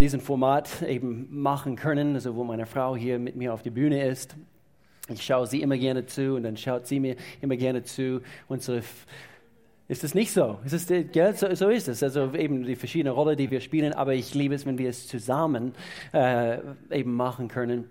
diesen Format eben machen können, also wo meine Frau hier mit mir auf der Bühne ist. Ich schaue sie immer gerne zu und dann schaut sie mir immer gerne zu. Unsere ist es nicht so? Ist es, ja, so, so, ist es. Also eben die verschiedenen Rollen, die wir spielen, aber ich liebe es, wenn wir es zusammen äh, eben machen können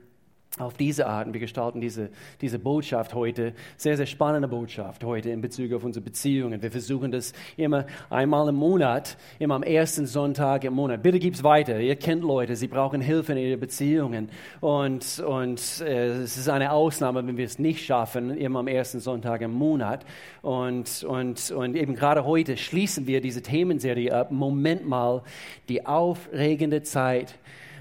auf diese Art. Und wir gestalten diese, diese Botschaft heute, sehr, sehr spannende Botschaft heute in Bezug auf unsere Beziehungen. Wir versuchen das immer einmal im Monat, immer am ersten Sonntag im Monat. Bitte gib's weiter. Ihr kennt Leute, sie brauchen Hilfe in ihren Beziehungen. Und, und äh, es ist eine Ausnahme, wenn wir es nicht schaffen, immer am ersten Sonntag im Monat. Und, und, und eben gerade heute schließen wir diese Themenserie ab. Moment mal, die aufregende Zeit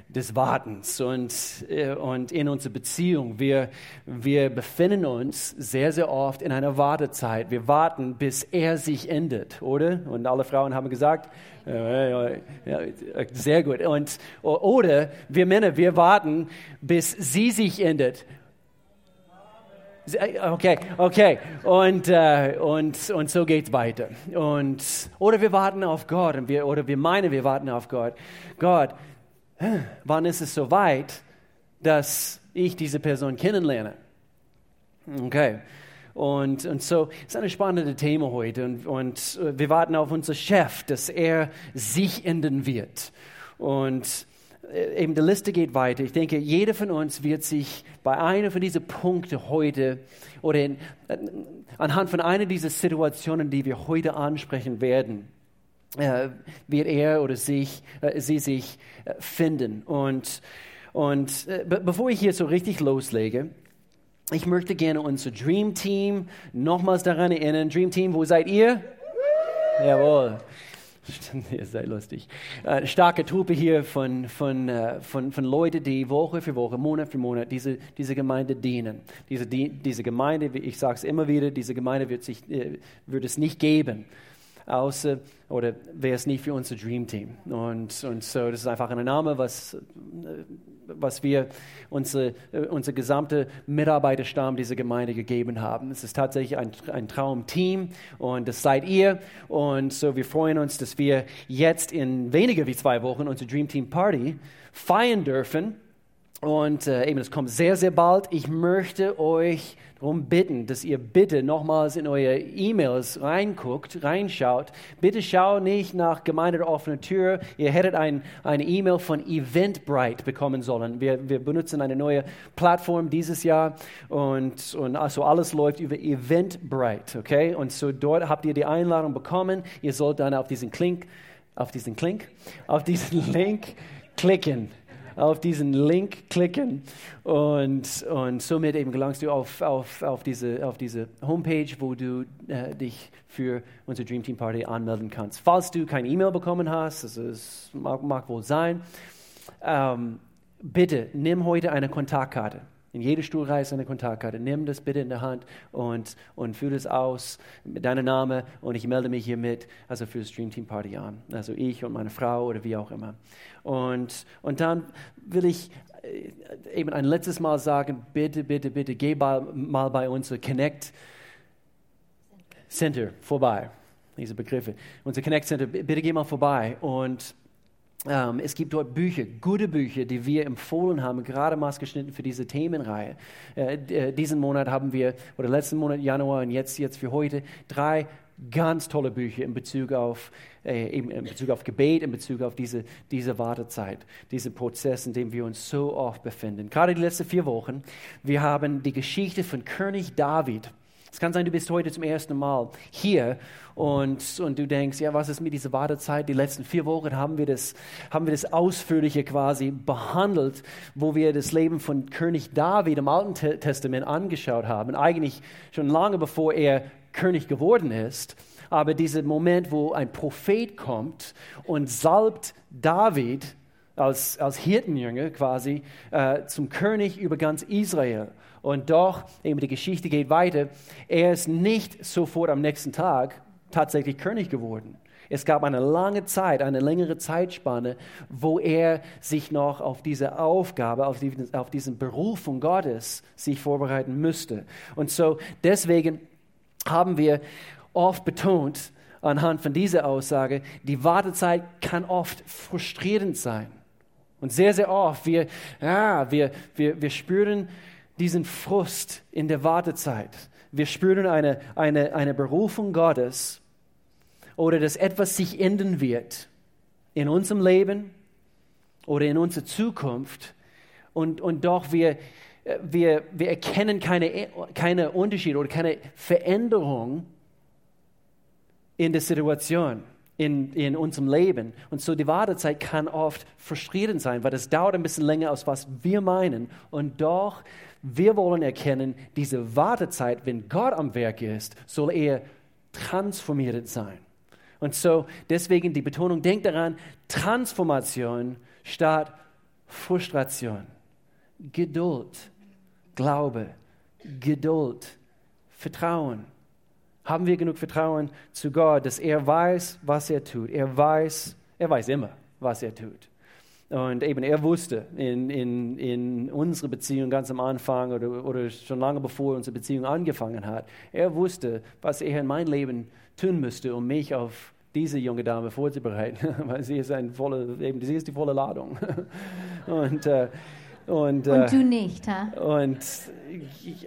des Wartens und, äh, und in unserer Beziehung. Wir, wir befinden uns sehr, sehr oft in einer Wartezeit. Wir warten, bis er sich endet, oder? Und alle Frauen haben gesagt, äh, sehr gut. Und, oder wir Männer, wir warten, bis sie sich endet. Äh, okay, okay. Und, äh, und, und so geht es weiter. Und, oder wir warten auf Gott und wir, oder wir meinen, wir warten auf Gott. Gott, wann ist es soweit, dass ich diese Person kennenlerne? Okay. Und, und so ist ein spannendes Thema heute. Und, und wir warten auf unseren Chef, dass er sich ändern wird. Und äh, eben die Liste geht weiter. Ich denke, jeder von uns wird sich bei einer von diesen Punkten heute oder in, äh, anhand von einer dieser Situationen, die wir heute ansprechen werden, äh, wird er oder sich, äh, sie sich äh, finden. Und, und be bevor ich hier so richtig loslege, ich möchte gerne unser Dream Team nochmals daran erinnern. Dream Team, wo seid ihr? Jawohl. Ihr seid lustig. Äh, starke Truppe hier von, von, äh, von, von Leuten, die Woche für Woche, Monat für Monat diese, diese Gemeinde dienen. Diese, die, diese Gemeinde, ich sage es immer wieder, diese Gemeinde wird, sich, äh, wird es nicht geben, außer, oder wäre es nicht für unser Dream Team. Und, und so, das ist einfach ein Name, was, was wir unsere, unser gesamte Mitarbeiterstamm dieser Gemeinde gegeben haben. Es ist tatsächlich ein, ein Traumteam und das seid ihr. Und so, wir freuen uns, dass wir jetzt in weniger wie zwei Wochen unsere Dream Team Party feiern dürfen. Und äh, eben, es kommt sehr, sehr bald. Ich möchte euch darum bitten, dass ihr bitte nochmals in eure E-Mails reinguckt, reinschaut. Bitte schaut nicht nach Gemeinde der offenen Tür. Ihr hättet ein, eine E-Mail von Eventbrite bekommen sollen. Wir, wir benutzen eine neue Plattform dieses Jahr und, und also alles läuft über Eventbrite, okay? Und so dort habt ihr die Einladung bekommen. Ihr sollt dann auf diesen Link, auf diesen Link, auf diesen Link klicken auf diesen Link klicken und, und somit eben gelangst du auf, auf, auf, diese, auf diese Homepage, wo du äh, dich für unsere Dream Team Party anmelden kannst. Falls du kein E-Mail bekommen hast, also es mag, mag wohl sein, ähm, bitte nimm heute eine Kontaktkarte. In jeder Stuhlreise eine Kontaktkarte. Nimm das bitte in der Hand und, und fülle es aus mit deinem Namen und ich melde mich hier mit, also für das Dream Team Party an. Also ich und meine Frau oder wie auch immer. Und, und dann will ich äh, eben ein letztes Mal sagen, bitte, bitte, bitte, geh mal, bei uns Connect Center vorbei. Diese Begriffe. Unser Connect Center, bitte geh mal vorbei und ähm, es gibt dort Bücher, gute Bücher, die wir empfohlen haben, gerade maßgeschnitten für diese Themenreihe. Äh, äh, diesen Monat haben wir, oder letzten Monat Januar und jetzt, jetzt für heute, drei ganz tolle Bücher in Bezug auf, äh, in Bezug auf Gebet, in Bezug auf diese, diese Wartezeit, diesen Prozess, in dem wir uns so oft befinden. Gerade die letzten vier Wochen, wir haben die Geschichte von König David es kann sein, du bist heute zum ersten Mal hier und, und du denkst, ja, was ist mit dieser Wartezeit? Die letzten vier Wochen haben wir das, haben wir das ausführliche quasi behandelt, wo wir das Leben von König David im Alten Testament angeschaut haben. Eigentlich schon lange bevor er König geworden ist. Aber dieser Moment, wo ein Prophet kommt und salbt David als, als Hirtenjünger quasi äh, zum König über ganz Israel. Und doch, eben die Geschichte geht weiter, er ist nicht sofort am nächsten Tag tatsächlich König geworden. Es gab eine lange Zeit, eine längere Zeitspanne, wo er sich noch auf diese Aufgabe, auf, die, auf diesen Beruf von Gottes sich vorbereiten müsste. Und so deswegen haben wir oft betont, anhand von dieser Aussage, die Wartezeit kann oft frustrierend sein. Und sehr, sehr oft, wir, ja, wir, wir, wir spüren diesen Frust in der Wartezeit. Wir spüren eine, eine, eine Berufung Gottes oder dass etwas sich ändern wird in unserem Leben oder in unserer Zukunft. Und, und doch wir, wir, wir erkennen keine, keine Unterschiede oder keine Veränderung in der Situation in, in unserem Leben. Und so die Wartezeit kann oft frustrierend sein, weil es dauert ein bisschen länger, als was wir meinen. Und doch, wir wollen erkennen, diese Wartezeit, wenn Gott am Werk ist, soll er transformiert sein. Und so deswegen die Betonung, denkt daran, Transformation statt Frustration. Geduld, Glaube, Geduld, Vertrauen haben wir genug Vertrauen zu Gott, dass er weiß, was er tut. Er weiß, er weiß immer, was er tut. Und eben er wusste in, in, in unserer Beziehung ganz am Anfang oder, oder schon lange bevor unsere Beziehung angefangen hat, er wusste, was er in mein Leben tun müsste, um mich auf diese junge Dame vorzubereiten, weil sie ist, ein volle, eben, sie ist die volle Ladung. Und äh, und, und, du äh, nicht, ha? Und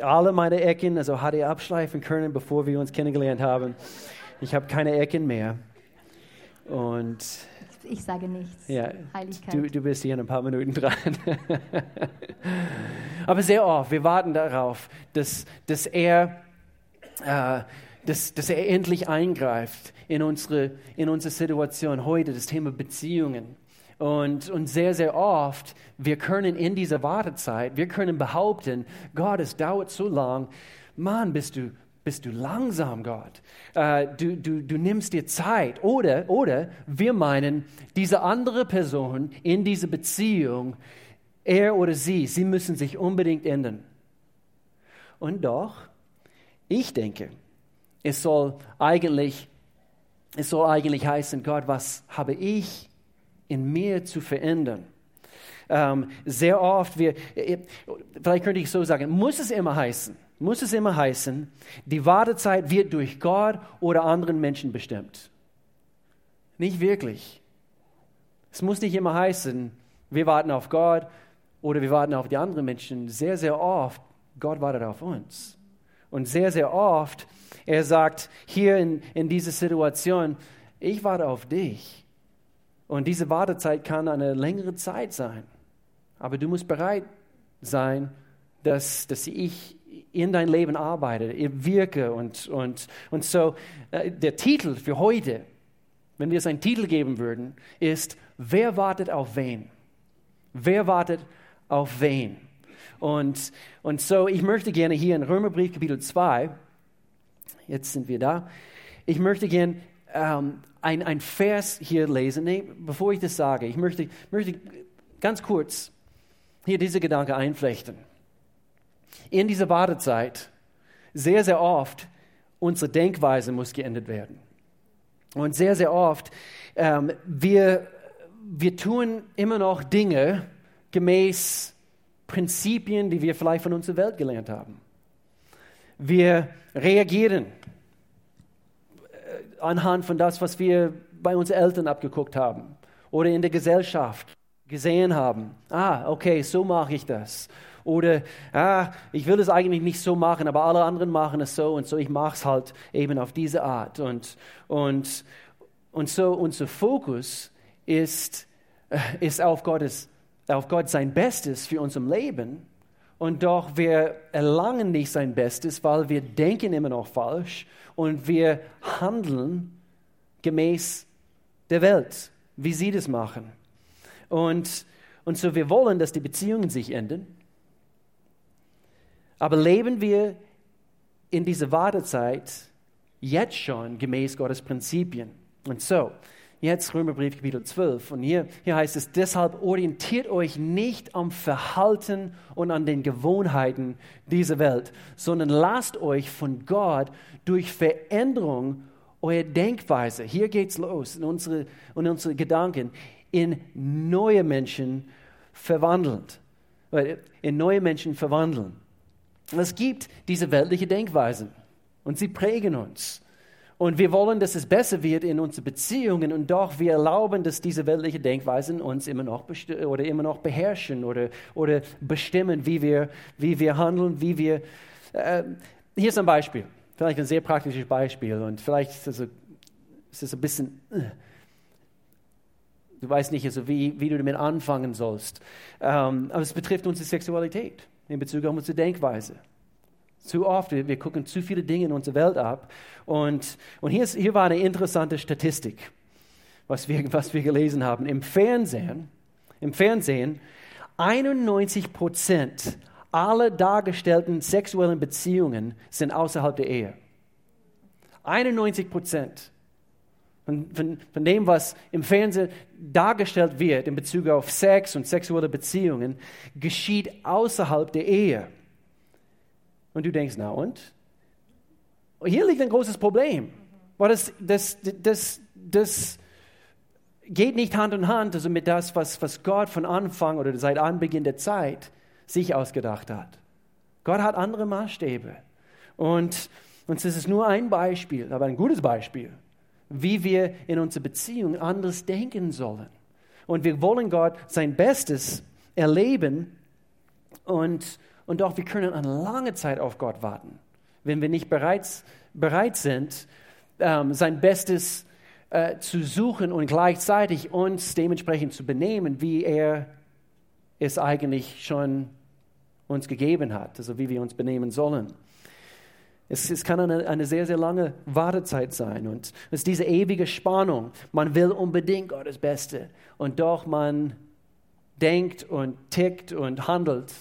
alle meine Ecken, also hatte ich abschleifen können, bevor wir uns kennengelernt haben. Ich habe keine Ecken mehr. Und ich sage nichts. Ja, Heiligkeit. Du, du bist hier in ein paar Minuten dran. Aber sehr oft, wir warten darauf, dass, dass, er, äh, dass, dass er endlich eingreift in unsere, in unsere Situation heute, das Thema Beziehungen. Und, und sehr, sehr oft, wir können in dieser Wartezeit, wir können behaupten, Gott, es dauert so lang. Mann, bist du, bist du langsam, Gott. Äh, du, du, du nimmst dir Zeit. Oder, oder wir meinen, diese andere Person in dieser Beziehung, er oder sie, sie müssen sich unbedingt ändern. Und doch, ich denke, es soll eigentlich, es soll eigentlich heißen, Gott, was habe ich in mir zu verändern. Ähm, sehr oft, wir, äh, vielleicht könnte ich so sagen, muss es immer heißen, muss es immer heißen, die Wartezeit wird durch Gott oder anderen Menschen bestimmt. Nicht wirklich. Es muss nicht immer heißen, wir warten auf Gott oder wir warten auf die anderen Menschen. Sehr, sehr oft, Gott wartet auf uns. Und sehr, sehr oft, er sagt hier in, in dieser Situation, ich warte auf dich. Und diese Wartezeit kann eine längere Zeit sein. Aber du musst bereit sein, dass, dass ich in dein Leben arbeite, wirke. Und, und, und so äh, der Titel für heute, wenn wir es einen Titel geben würden, ist, wer wartet auf wen? Wer wartet auf wen? Und, und so, ich möchte gerne hier in Römerbrief Kapitel 2, jetzt sind wir da, ich möchte gerne ähm, ein, ein Vers hier lesen. Nee, bevor ich das sage, ich möchte, möchte ganz kurz hier diese Gedanke einflechten. In dieser Wartezeit, sehr, sehr oft, unsere Denkweise muss geändert werden. Und sehr, sehr oft, ähm, wir, wir tun immer noch Dinge gemäß Prinzipien, die wir vielleicht von unserer Welt gelernt haben. Wir reagieren anhand von das, was wir bei unseren Eltern abgeguckt haben oder in der Gesellschaft gesehen haben. Ah, okay, so mache ich das. Oder, ah, ich will es eigentlich nicht so machen, aber alle anderen machen es so und so, ich mache es halt eben auf diese Art. Und, und, und so unser Fokus ist, äh, ist auf, Gottes, auf Gott sein Bestes für unser Leben. Und doch wir erlangen nicht sein Bestes, weil wir denken immer noch falsch und wir handeln gemäß der Welt, wie sie das machen. Und, und so wir wollen, dass die Beziehungen sich ändern. Aber leben wir in dieser Wartezeit jetzt schon gemäß Gottes Prinzipien. Und so, Jetzt Römerbrief Kapitel 12. Und hier, hier heißt es, deshalb orientiert euch nicht am Verhalten und an den Gewohnheiten dieser Welt, sondern lasst euch von Gott durch Veränderung eurer Denkweise, hier geht's los, in unsere, in unsere Gedanken, in neue Menschen verwandeln. In neue Menschen verwandeln. Es gibt diese weltliche Denkweisen und sie prägen uns. Und wir wollen, dass es besser wird in unseren Beziehungen und doch wir erlauben, dass diese weltliche Denkweisen uns immer noch, oder immer noch beherrschen oder, oder bestimmen, wie wir, wie wir handeln, wie wir... Äh, hier ist ein Beispiel, vielleicht ein sehr praktisches Beispiel und vielleicht ist es, ist es ein bisschen... Äh, du weißt nicht, also wie, wie du damit anfangen sollst. Ähm, aber es betrifft unsere Sexualität in Bezug auf unsere Denkweise. Zu oft, wir, gucken zu viele Dinge in unserer Welt ab. Und, und hier, ist, hier war eine interessante Statistik, was wir, was wir gelesen haben. Im Fernsehen, im Fernsehen 91 Prozent aller dargestellten sexuellen Beziehungen sind außerhalb der Ehe. 91 Prozent von, von, von, dem, was im Fernsehen dargestellt wird in Bezug auf Sex und sexuelle Beziehungen, geschieht außerhalb der Ehe. Und du denkst, na und? Hier liegt ein großes Problem. Weil das, das, das, das geht nicht Hand in Hand also mit das, was, was Gott von Anfang oder seit Anbeginn der Zeit sich ausgedacht hat. Gott hat andere Maßstäbe. Und, es ist nur ein Beispiel, aber ein gutes Beispiel, wie wir in unserer Beziehung anders denken sollen. Und wir wollen Gott sein Bestes erleben und, und doch, wir können eine lange Zeit auf Gott warten, wenn wir nicht bereits, bereit sind, ähm, sein Bestes äh, zu suchen und gleichzeitig uns dementsprechend zu benehmen, wie er es eigentlich schon uns gegeben hat, also wie wir uns benehmen sollen. Es, es, kann eine, eine, sehr, sehr lange Wartezeit sein. Und es ist diese ewige Spannung. Man will unbedingt Gottes Beste. Und doch man denkt und tickt und handelt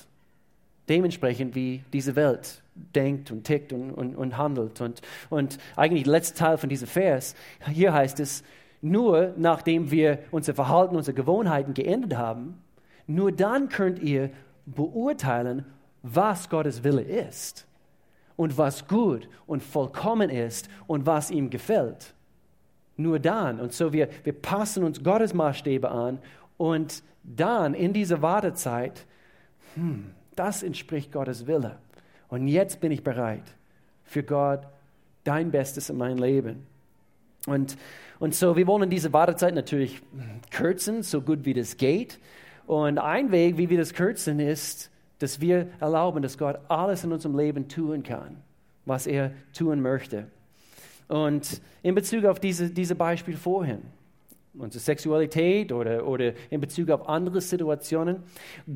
dementsprechend, wie diese Welt denkt und tickt und, und, und handelt. Und, und eigentlich der letzte Teil von diesem Vers, hier heißt es, nur nachdem wir unser Verhalten, unsere Gewohnheiten geändert haben, nur dann könnt ihr beurteilen, was Gottes Wille ist und was gut und vollkommen ist und was ihm gefällt. Nur dann. Und so wir, wir passen uns Gottes Maßstäbe an und dann in dieser Wartezeit, hm, das entspricht Gottes Wille. Und jetzt bin ich bereit für Gott dein Bestes in mein Leben. Und, und so, wir wollen diese Wartezeit natürlich kürzen, so gut wie das geht. Und ein Weg, wie wir das kürzen, ist, dass wir erlauben, dass Gott alles in unserem Leben tun kann, was er tun möchte. Und in Bezug auf diese, diese Beispiel vorhin, unsere Sexualität oder, oder in Bezug auf andere Situationen.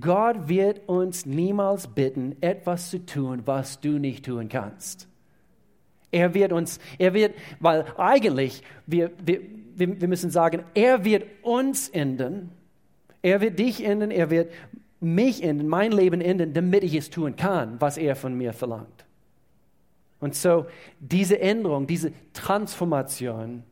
Gott wird uns niemals bitten, etwas zu tun, was du nicht tun kannst. Er wird uns, er wird, weil eigentlich, wir, wir, wir müssen sagen, er wird uns enden, er wird dich enden, er wird mich enden, mein Leben enden, damit ich es tun kann, was er von mir verlangt. Und so diese Änderung, diese Transformation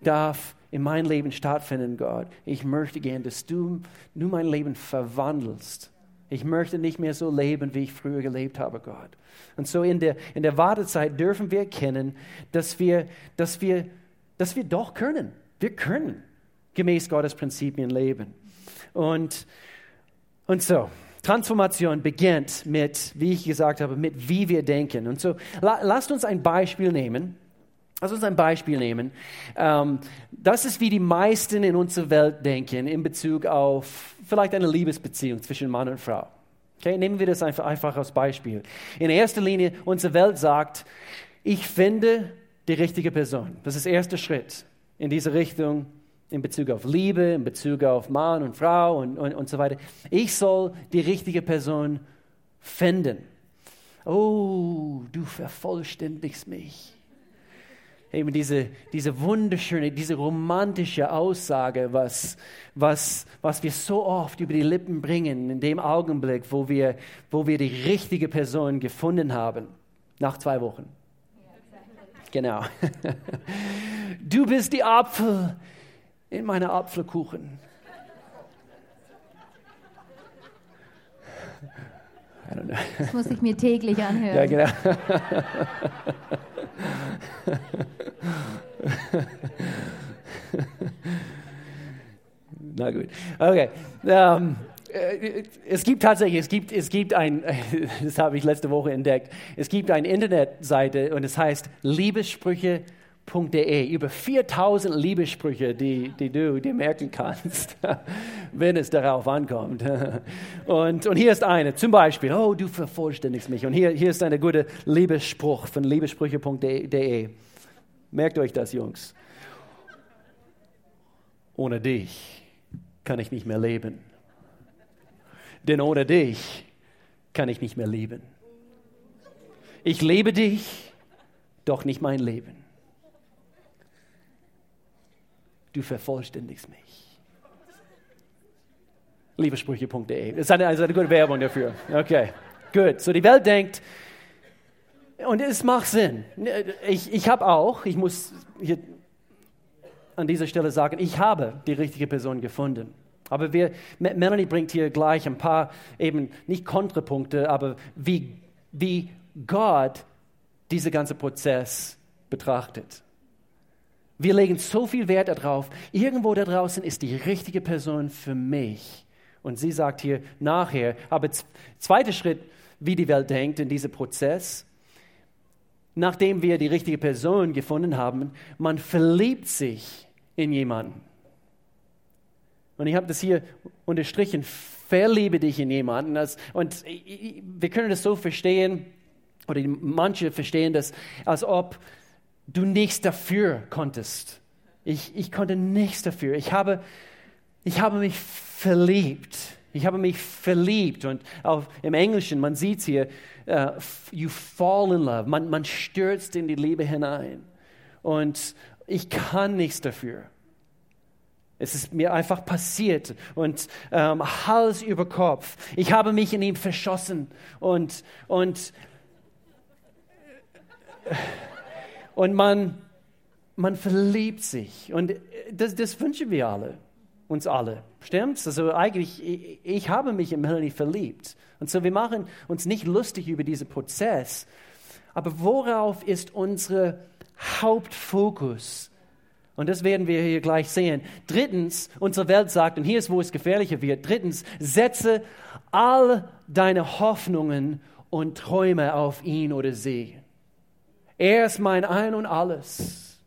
darf in mein Leben stattfinden, Gott. Ich möchte gern, dass du, du mein Leben verwandelst. Ich möchte nicht mehr so leben, wie ich früher gelebt habe, Gott. Und so in der, in der Wartezeit dürfen wir erkennen, dass wir, dass, wir, dass wir doch können. Wir können gemäß Gottes Prinzipien leben. Und, und so, Transformation beginnt mit, wie ich gesagt habe, mit wie wir denken. Und so, la, lasst uns ein Beispiel nehmen Lass uns ein Beispiel nehmen. Ähm, das ist, wie die meisten in unserer Welt denken in Bezug auf vielleicht eine Liebesbeziehung zwischen Mann und Frau. Okay, nehmen wir das einfach, einfach als Beispiel. In erster Linie, unsere Welt sagt, ich finde die richtige Person. Das ist der erste Schritt in diese Richtung in Bezug auf Liebe, in Bezug auf Mann und Frau und, und, und so weiter. Ich soll die richtige Person finden. Oh, du vervollständigst mich eben diese, diese wunderschöne, diese romantische Aussage, was, was, was wir so oft über die Lippen bringen, in dem Augenblick, wo wir, wo wir die richtige Person gefunden haben, nach zwei Wochen. Genau. Du bist die Apfel in meiner Apfelkuchen. Das muss ich mir täglich anhören. Ja, genau. Na gut. Okay. Um, ähm, es gibt tatsächlich, es gibt, es gibt ein, das habe ich letzte Woche entdeckt, es gibt eine Internetseite und es heißt Liebessprüche liebesprüche.de über 4000 Liebesprüche, die, die du dir merken kannst, wenn es darauf ankommt. Und, und hier ist eine, zum Beispiel, oh, du vervollständigst mich. Und hier, hier ist ein guter Liebesspruch von liebesprüche.de. Merkt euch das, Jungs. Ohne dich kann ich nicht mehr leben. Denn ohne dich kann ich nicht mehr leben. Ich lebe dich, doch nicht mein Leben. Du vervollständigst mich. Liebesprüche.de. Das ist eine, also eine gute Werbung dafür. Okay, gut. So die Welt denkt, und es macht Sinn. Ich, ich habe auch, ich muss hier an dieser Stelle sagen, ich habe die richtige Person gefunden. Aber wir, Melanie bringt hier gleich ein paar eben nicht Kontrapunkte, aber wie, wie Gott diesen ganzen Prozess betrachtet. Wir legen so viel Wert darauf, irgendwo da draußen ist die richtige Person für mich. Und sie sagt hier nachher, aber zweiter Schritt, wie die Welt denkt in diesem Prozess, nachdem wir die richtige Person gefunden haben, man verliebt sich in jemanden. Und ich habe das hier unterstrichen, verliebe dich in jemanden. Und wir können das so verstehen, oder manche verstehen das, als ob du nichts dafür konntest. Ich, ich konnte nichts dafür. Ich habe, ich habe mich verliebt. Ich habe mich verliebt. Und auch im Englischen, man sieht es hier, uh, you fall in love. Man, man stürzt in die Liebe hinein. Und ich kann nichts dafür. Es ist mir einfach passiert und ähm, Hals über Kopf. Ich habe mich in ihm verschossen und, und, und man, man verliebt sich. Und das, das wünschen wir alle, uns alle. Stimmt's? Also eigentlich, ich, ich habe mich in Melanie verliebt. Und so wir machen uns nicht lustig über diesen Prozess. Aber worauf ist unser Hauptfokus? Und das werden wir hier gleich sehen. Drittens, unsere Welt sagt, und hier ist, wo es gefährlicher wird, drittens, setze all deine Hoffnungen und Träume auf ihn oder sie. Er ist mein Ein und alles,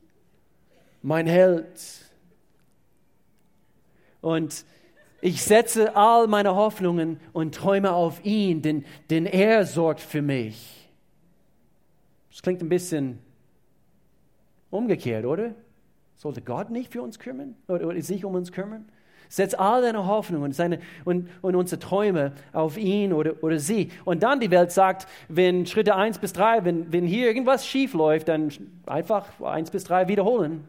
mein Held. Und ich setze all meine Hoffnungen und Träume auf ihn, denn, denn er sorgt für mich. Das klingt ein bisschen umgekehrt, oder? Sollte Gott nicht für uns kümmern oder, oder sich um uns kümmern? Setz all deine Hoffnung und, seine, und, und unsere Träume auf ihn oder, oder sie. Und dann die Welt sagt, wenn Schritte 1 bis 3, wenn, wenn hier irgendwas schief läuft, dann einfach 1 bis 3 wiederholen.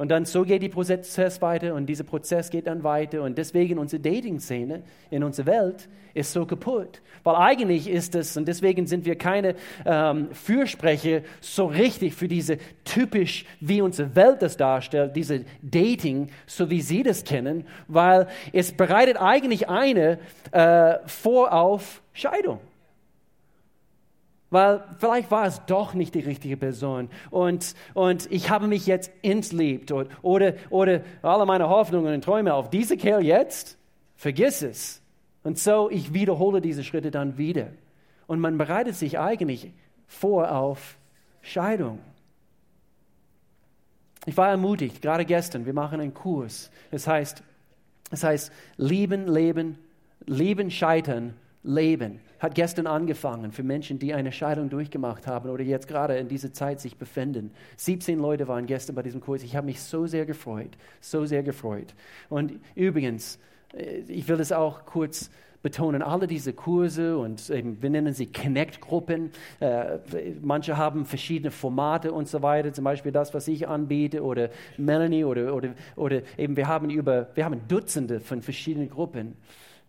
Und dann so geht die Prozess weiter und dieser Prozess geht dann weiter. Und deswegen unsere Dating-Szene in unserer Welt ist so kaputt. Weil eigentlich ist es, und deswegen sind wir keine ähm, Fürsprecher so richtig für diese typisch, wie unsere Welt das darstellt, diese Dating, so wie Sie das kennen, weil es bereitet eigentlich eine äh, vor auf Scheidung weil vielleicht war es doch nicht die richtige Person und, und ich habe mich jetzt entliebt oder, oder, oder alle meine Hoffnungen und Träume auf diese Kerl jetzt, vergiss es. Und so, ich wiederhole diese Schritte dann wieder. Und man bereitet sich eigentlich vor auf Scheidung. Ich war ermutigt, gerade gestern, wir machen einen Kurs. Es heißt, es heißt, lieben, leben, lieben, scheitern, leben hat gestern angefangen für Menschen, die eine Scheidung durchgemacht haben oder jetzt gerade in dieser Zeit sich befinden. 17 Leute waren gestern bei diesem Kurs. Ich habe mich so sehr gefreut, so sehr gefreut. Und übrigens, äh, ich will es auch kurz betonen, alle diese Kurse und eben, wir nennen sie Connect-Gruppen. Äh, manche haben verschiedene Formate und so weiter, zum Beispiel das, was ich anbiete oder Melanie oder, oder, oder eben wir haben über, wir haben Dutzende von verschiedenen Gruppen.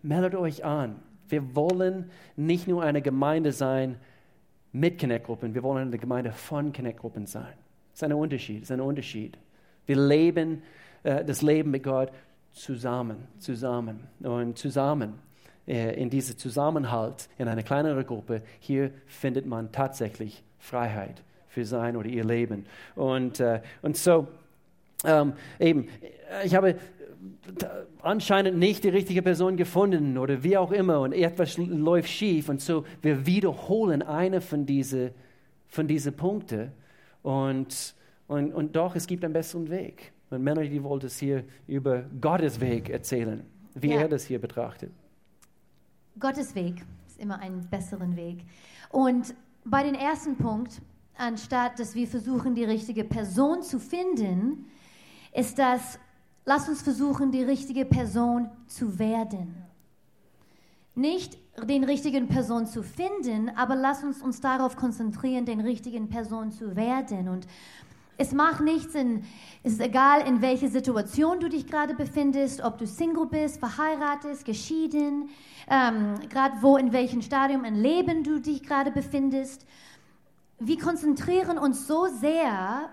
Meldet euch an wir wollen nicht nur eine Gemeinde sein mit Connect-Gruppen, wir wollen eine Gemeinde von Connect-Gruppen sein. Das ist ein Unterschied, das ist ein Unterschied. Wir leben äh, das Leben mit Gott zusammen, zusammen und zusammen. Äh, in diesem Zusammenhalt, in einer kleineren Gruppe, hier findet man tatsächlich Freiheit für sein oder ihr Leben. Und, äh, und so, ähm, eben, ich habe anscheinend nicht die richtige Person gefunden oder wie auch immer und etwas läuft schief und so wir wiederholen eine von diesen von diese Punkten und, Und, und doch, es gibt einen besseren Weg. Und Melody wollte es hier über Gottes Weg erzählen, wie ja. er das hier betrachtet. Gottes Weg ist immer ein besseren Weg. Und bei dem ersten Punkt, anstatt dass wir versuchen, die richtige Person zu finden, ist das, lass uns versuchen, die richtige Person zu werden. Nicht den richtigen Person zu finden, aber lass uns uns darauf konzentrieren, den richtigen Person zu werden. Und es macht nichts, in, es ist egal, in welcher Situation du dich gerade befindest, ob du Single bist, verheiratet, geschieden, ähm, gerade wo, in welchem Stadium im Leben du dich gerade befindest. Wir konzentrieren uns so sehr,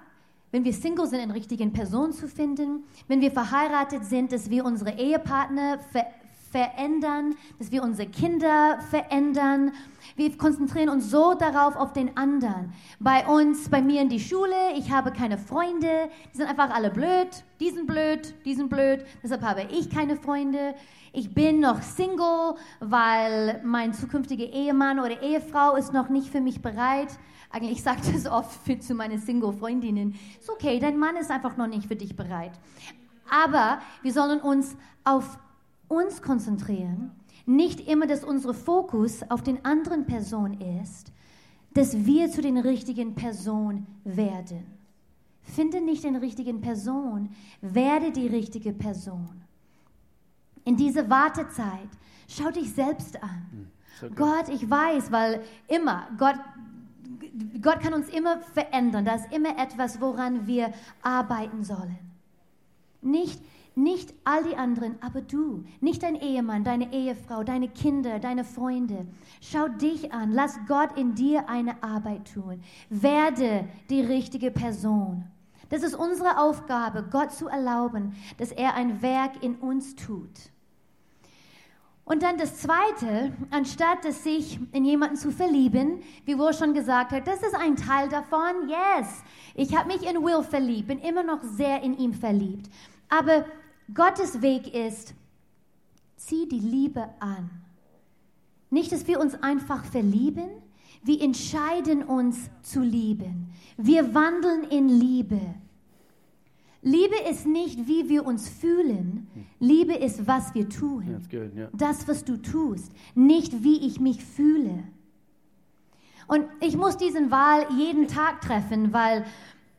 wenn wir Single sind, in richtigen Person zu finden, wenn wir verheiratet sind, dass wir unsere Ehepartner ver verändern, dass wir unsere Kinder verändern. Wir konzentrieren uns so darauf auf den anderen. Bei uns, bei mir in die Schule, ich habe keine Freunde, die sind einfach alle blöd, die sind blöd, die sind blöd, deshalb habe ich keine Freunde. Ich bin noch Single, weil mein zukünftiger Ehemann oder Ehefrau ist noch nicht für mich bereit. Eigentlich sagt es oft für, zu meinen Single-Freundinnen, ist okay, dein Mann ist einfach noch nicht für dich bereit. Aber wir sollen uns auf uns konzentrieren, nicht immer, dass unser Fokus auf den anderen Person ist, dass wir zu den richtigen Person werden. Finde nicht den richtigen Person, werde die richtige Person. In dieser Wartezeit, schau dich selbst an. Hm, Gott, ich weiß, weil immer, Gott, Gott kann uns immer verändern. Da ist immer etwas, woran wir arbeiten sollen. Nicht, nicht all die anderen, aber du. Nicht dein Ehemann, deine Ehefrau, deine Kinder, deine Freunde. Schau dich an. Lass Gott in dir eine Arbeit tun. Werde die richtige Person. Das ist unsere Aufgabe, Gott zu erlauben, dass er ein Werk in uns tut. Und dann das Zweite, anstatt dass sich in jemanden zu verlieben, wie Will schon gesagt hat, das ist ein Teil davon. Yes, ich habe mich in Will verliebt, bin immer noch sehr in ihm verliebt. Aber Gottes Weg ist, zieh die Liebe an. Nicht, dass wir uns einfach verlieben, wir entscheiden uns zu lieben. Wir wandeln in Liebe. Liebe ist nicht, wie wir uns fühlen. Liebe ist, was wir tun. Good, yeah. Das, was du tust, nicht wie ich mich fühle. Und ich muss diesen Wahl jeden Tag treffen, weil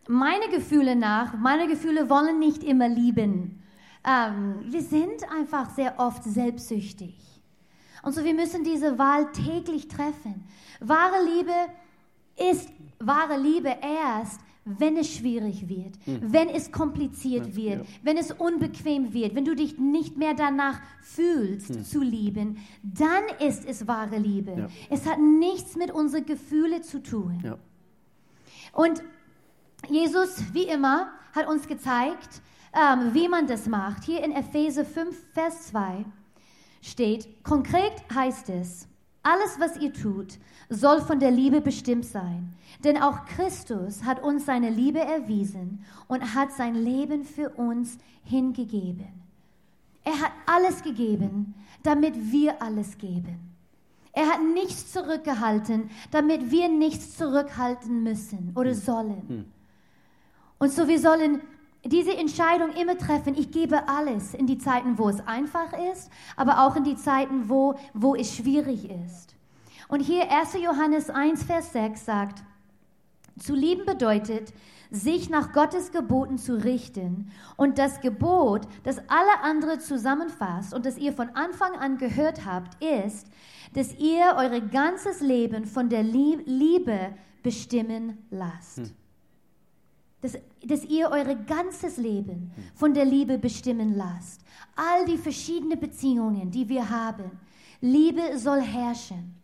meine Gefühle nach, meine Gefühle wollen nicht immer lieben. Ähm, wir sind einfach sehr oft selbstsüchtig. Und so, wir müssen diese Wahl täglich treffen. Wahre Liebe ist wahre Liebe erst, wenn es schwierig wird, hm. wenn es kompliziert ja, wird, ja. wenn es unbequem wird, wenn du dich nicht mehr danach fühlst hm. zu lieben, dann ist es wahre Liebe. Ja. Es hat nichts mit unseren Gefühlen zu tun. Und Jesus, wie immer, hat uns gezeigt, ähm, wie man das macht. Hier in Epheser 5, Vers 2 steht, konkret heißt es, alles, was ihr tut, soll von der Liebe bestimmt sein. Denn auch Christus hat uns seine Liebe erwiesen und hat sein Leben für uns hingegeben. Er hat alles gegeben, damit wir alles geben. Er hat nichts zurückgehalten, damit wir nichts zurückhalten müssen oder sollen. Hm. Und so wir sollen diese Entscheidung immer treffen, ich gebe alles in die Zeiten, wo es einfach ist, aber auch in die Zeiten, wo, wo es schwierig ist. Und hier 1. Johannes 1, Vers 6 sagt, zu lieben bedeutet, sich nach Gottes Geboten zu richten. Und das Gebot, das alle andere zusammenfasst und das ihr von Anfang an gehört habt, ist, dass ihr eure ganzes Leben von der Liebe bestimmen lasst. Hm dass, dass ihr euer ganzes Leben von der Liebe bestimmen lasst. All die verschiedenen Beziehungen, die wir haben. Liebe soll herrschen.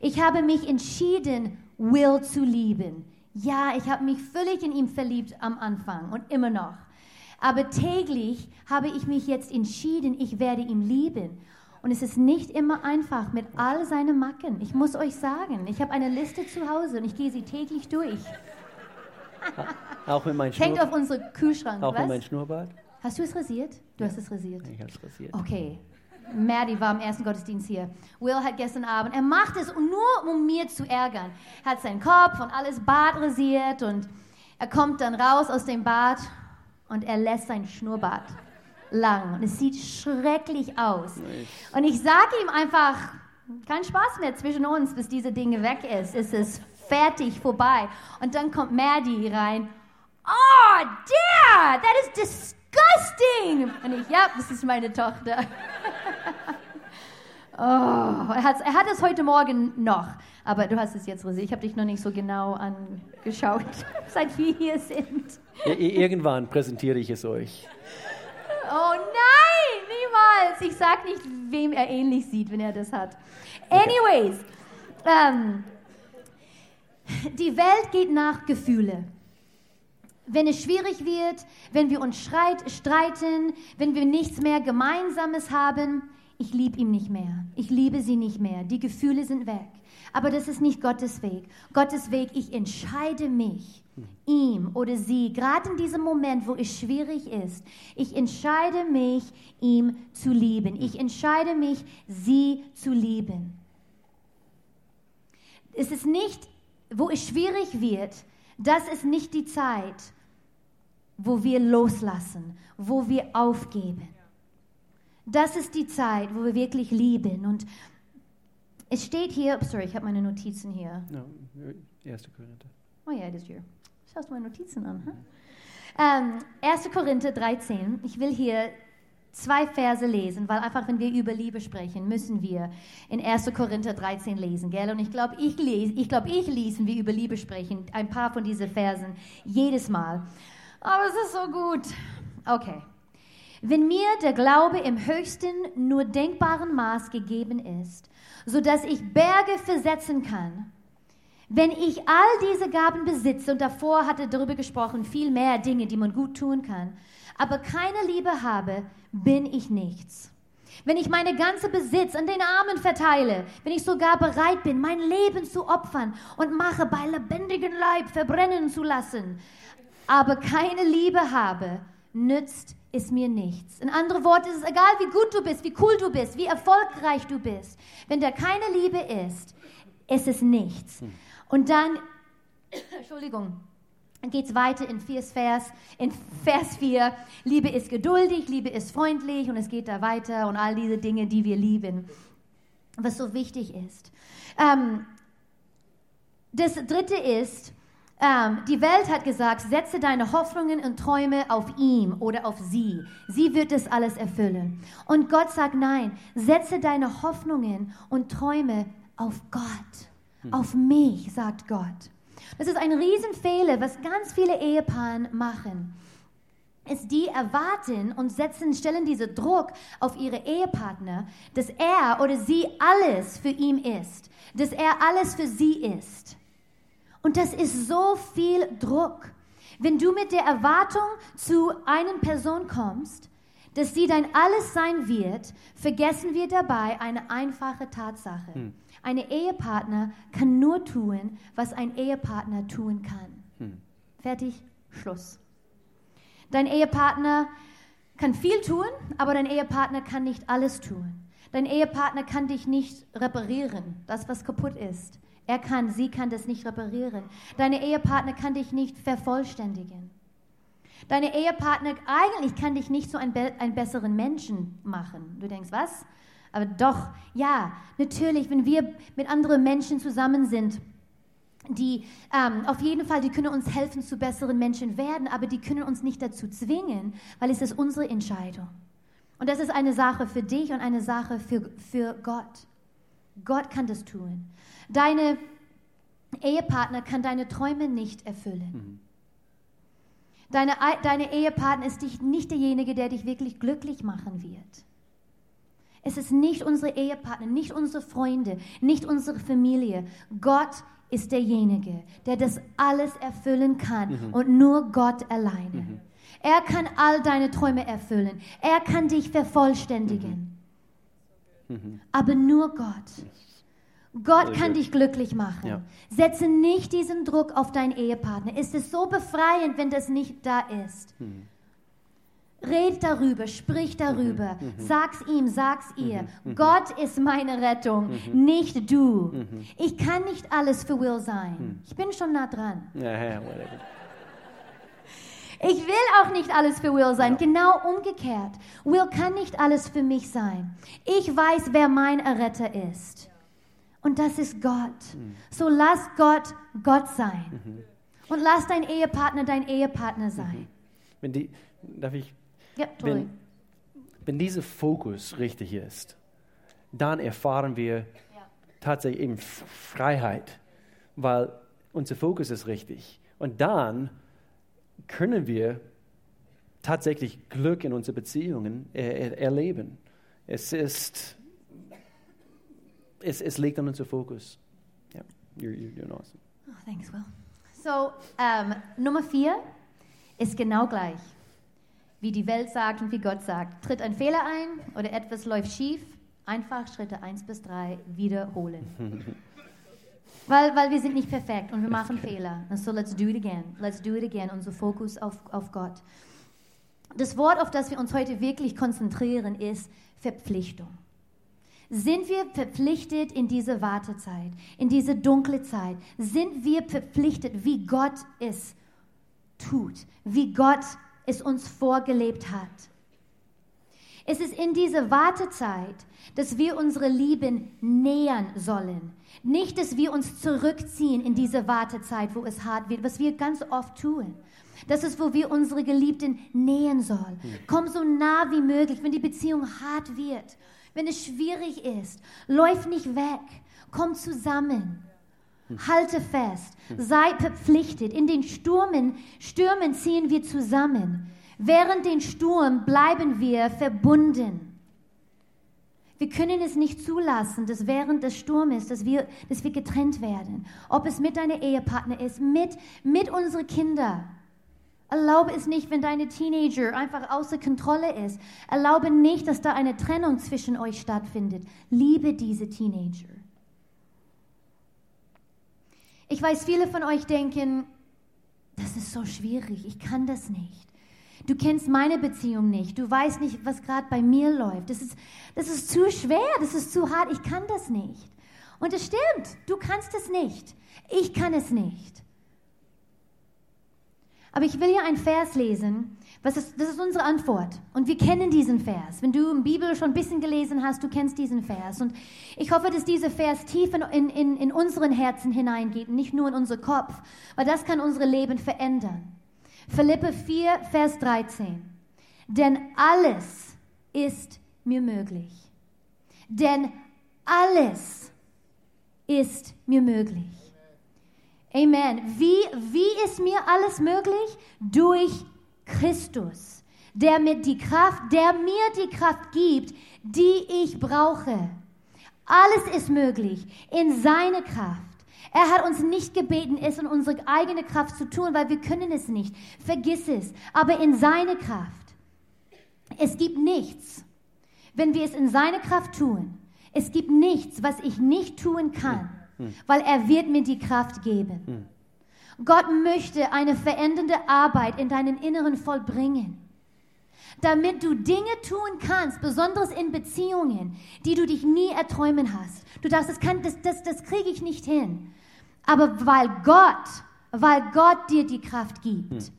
Ich habe mich entschieden, Will zu lieben. Ja, ich habe mich völlig in ihm verliebt am Anfang und immer noch. Aber täglich habe ich mich jetzt entschieden, ich werde ihn lieben. Und es ist nicht immer einfach mit all seinen Macken. Ich muss euch sagen, ich habe eine Liste zu Hause und ich gehe sie täglich durch. Auch mit meinem Hängt auf unseren Kühlschrank. Auch was? mit meinem Schnurrbart. Hast du es rasiert? Du ja. hast es rasiert. Ich habe es rasiert. Okay. Maddie war im ersten Gottesdienst hier. Will hat gestern Abend, er macht es nur, um mir zu ärgern. Er hat seinen Kopf und alles Bart rasiert und Er kommt dann raus aus dem Bad und er lässt sein Schnurrbart lang. Und es sieht schrecklich aus. Und ich sage ihm einfach, kein Spaß mehr zwischen uns, bis diese Dinge weg ist. Es ist fertig, vorbei. Und dann kommt Maddie rein. Oh, Dad, that is disgusting. Und ich, ja, das ist meine Tochter. oh, er, hat, er hat es heute Morgen noch. Aber du hast es jetzt, Risi. Ich habe dich noch nicht so genau angeschaut, seit wir hier sind. Irgendwann präsentiere ich es euch. Oh nein, niemals. Ich sag nicht, wem er ähnlich sieht, wenn er das hat. Anyways, ähm, die Welt geht nach Gefühle. Wenn es schwierig wird, wenn wir uns streit, streiten, wenn wir nichts mehr Gemeinsames haben, ich liebe ihn nicht mehr. Ich liebe sie nicht mehr. Die Gefühle sind weg. Aber das ist nicht Gottes Weg. Gottes Weg, ich entscheide mich, ihm oder sie, gerade in diesem Moment, wo es schwierig ist, ich entscheide mich, ihm zu lieben. Ich entscheide mich, sie zu lieben. Es ist nicht, wo es schwierig wird, das ist nicht die Zeit, wo wir loslassen, wo wir aufgeben. Das ist die Zeit, wo wir wirklich lieben. Und es steht hier, sorry, ich habe meine Notizen hier. No, 1. Korinther. Oh ja, das ist hier. Schaust du meine Notizen an? Huh? Ähm, 1. Korinther 13. Ich will hier zwei Verse lesen, weil einfach, wenn wir über Liebe sprechen, müssen wir in 1. Korinther 13 lesen, gell? Und ich glaube, ich, lese, ich, glaub, ich lese, wenn wir über Liebe sprechen, ein paar von diesen Versen jedes Mal. Aber es ist so gut. Okay. Wenn mir der Glaube im höchsten, nur denkbaren Maß gegeben ist, so dass ich Berge versetzen kann, wenn ich all diese Gaben besitze, und davor hatte darüber gesprochen, viel mehr Dinge, die man gut tun kann, aber keine Liebe habe, bin ich nichts. Wenn ich meine ganze Besitz an den Armen verteile, wenn ich sogar bereit bin, mein Leben zu opfern und mache, bei lebendigem Leib verbrennen zu lassen, aber keine Liebe habe, nützt es mir nichts. In anderen Worten, es ist egal, wie gut du bist, wie cool du bist, wie erfolgreich du bist. Wenn da keine Liebe ist, ist es nichts. Und dann, Entschuldigung, geht es weiter in, Vers, in Vers 4. Liebe ist geduldig, Liebe ist freundlich und es geht da weiter und all diese Dinge, die wir lieben, was so wichtig ist. Ähm, das dritte ist, ähm, die Welt hat gesagt, setze deine Hoffnungen und Träume auf ihm oder auf sie. Sie wird das alles erfüllen. Und Gott sagt, nein, setze deine Hoffnungen und Träume auf Gott. Hm. Auf mich, sagt Gott. Das ist ein Riesenfehler, was ganz viele Ehepaare machen. Ist die erwarten und setzen, stellen diesen Druck auf ihre Ehepartner, dass er oder sie alles für ihn ist, dass er alles für sie ist. Und das ist so viel Druck. Wenn du mit der Erwartung zu einer Person kommst, dass sie dein Alles sein wird, vergessen wir dabei eine einfache Tatsache. Hm. Ein Ehepartner kann nur tun, was ein Ehepartner tun kann. Hm. Fertig, Schluss. Dein Ehepartner kann viel tun, aber dein Ehepartner kann nicht alles tun. Dein Ehepartner kann dich nicht reparieren, das was kaputt ist. Er kann, sie kann das nicht reparieren. Deine Ehepartner kann dich nicht vervollständigen. Deine Ehepartner eigentlich kann dich nicht einem, be einen besseren Menschen machen. Du denkst, was? Aber doch, ja, natürlich, wenn wir mit anderen Menschen zusammen sind, die ähm, auf jeden Fall, die können uns helfen, zu besseren Menschen werden, aber die können uns nicht dazu zwingen, weil es ist unsere Entscheidung. Und das ist eine Sache für dich und eine Sache für, für Gott. Gott kann das tun. Deine Ehepartner kann deine Träume nicht erfüllen. Deine, deine Ehepartner ist nicht derjenige, der dich wirklich glücklich machen wird. Es ist nicht unsere Ehepartner, nicht unsere Freunde, nicht unsere Familie. Gott ist derjenige, der das alles erfüllen kann mhm. und nur Gott alleine. Mhm. Er kann all deine Träume erfüllen. Er kann dich vervollständigen. Mhm. mhm. Aber nur Gott. Gott kann dich glücklich machen. Ja. Setze nicht diesen Druck auf deinen Ehepartner. Es ist so befreiend, wenn das nicht da ist. Hm. Red darüber, sprich darüber, mhm. mhm. sag's ihm, sag's ihr. Mhm. mhm. Gott ist meine Rettung, mhm. nicht du. Mhm. Ich kann nicht alles für Will sein. Ich bin schon nah dran. Ja, ja, Ich will auch nicht alles für Will sein. Genau umgekehrt. Will kann nicht alles für mich sein. Ich weiß, wer mein Erretter ist. Und das ist Gott. So lass Gott Gott sein. Und lass dein Ehepartner dein Ehepartner sein. Wenn die, darf ich, Ja, wenn, wenn dieser Fokus richtig ist, dann erfahren wir tatsächlich eben Freiheit, weil unser Fokus ist richtig. Und dann können wir tatsächlich Glück in unseren Beziehungen er, er, erleben. Es ist, es, es liegt an unserem Fokus. Ja, you're, you're doing awesome. Oh, thanks, Will. So, ähm, Nummer vier ist genau gleich. Wie die Welt sagt und wie Gott sagt. Tritt ein Fehler ein oder etwas läuft schief, einfach Schritte 1 bis 3 wiederholen. weil, weil wir sind nicht perfekt und wir machen Fehler. So let's do it again. Let's do it again. Unser Fokus auf, auf Gott. Das Wort, auf das wir uns heute wirklich konzentrieren, ist Verpflichtung. Sind wir verpflichtet in diese Wartezeit, in diese dunkle Zeit? Sind wir verpflichtet, wie Gott es tut, wie Gott es uns vorgelebt hat? Es ist in dieser Wartezeit, dass wir unsere Lieben nähern sollen. Nicht, dass wir uns zurückziehen in diese Wartezeit, wo es hart wird, was wir ganz oft tun. Das ist, wo wir unsere Geliebten nähen sollen. Komm so nah wie möglich, wenn die Beziehung hart wird, wenn es schwierig ist. Läuf nicht weg. Komm zusammen. Halte fest. Sei verpflichtet. In den Stürmen, Stürmen ziehen wir zusammen. Während den Sturm bleiben wir verbunden. Wir können es nicht zulassen, dass während des Sturmes, dass wir, dass wir getrennt werden. Ob es mit deinem Ehepartner ist, mit, mit unseren Kindern. Erlaube es nicht, wenn deine Teenager einfach außer Kontrolle ist. Erlaube nicht, dass da eine Trennung zwischen euch stattfindet. Liebe diese Teenager. Ich weiß, viele von euch denken, das ist so schwierig, ich kann das nicht. Du kennst meine Beziehung nicht, du weißt nicht, was gerade bei mir läuft. Das ist, das ist zu schwer, das ist zu hart, ich kann das nicht. Und es stimmt, du kannst es nicht, ich kann es nicht. Aber ich will hier einen Vers lesen. Was ist, das ist unsere Antwort. Und wir kennen diesen Vers. Wenn du in Bibel schon ein bisschen gelesen hast, du kennst diesen Vers. Und ich hoffe, dass dieser Vers tief in, in, in unseren Herzen hineingeht, nicht nur in unser Kopf, weil das kann unsere Leben verändern. Philippe 4, Vers 13. Denn alles ist mir möglich. Denn alles ist mir möglich. Amen. Wie, wie ist mir alles möglich? Durch Christus, der mir die Kraft, der mir die Kraft gibt, die ich brauche. Alles ist möglich in seine Kraft. Er hat uns nicht gebeten, es in unsere eigene Kraft zu tun, weil wir können es nicht. Vergiss es. Aber in seine Kraft. Es gibt nichts, wenn wir es in seine Kraft tun. Es gibt nichts, was ich nicht tun kann weil er wird mir die Kraft geben. Gott möchte eine verändernde Arbeit in deinen Inneren vollbringen, damit du Dinge tun kannst, besonders in Beziehungen, die du dich nie erträumen hast. Du dachtest, das, kann, das, das, das kriege ich nicht hin. Aber weil Gott, weil Gott dir die Kraft gibt,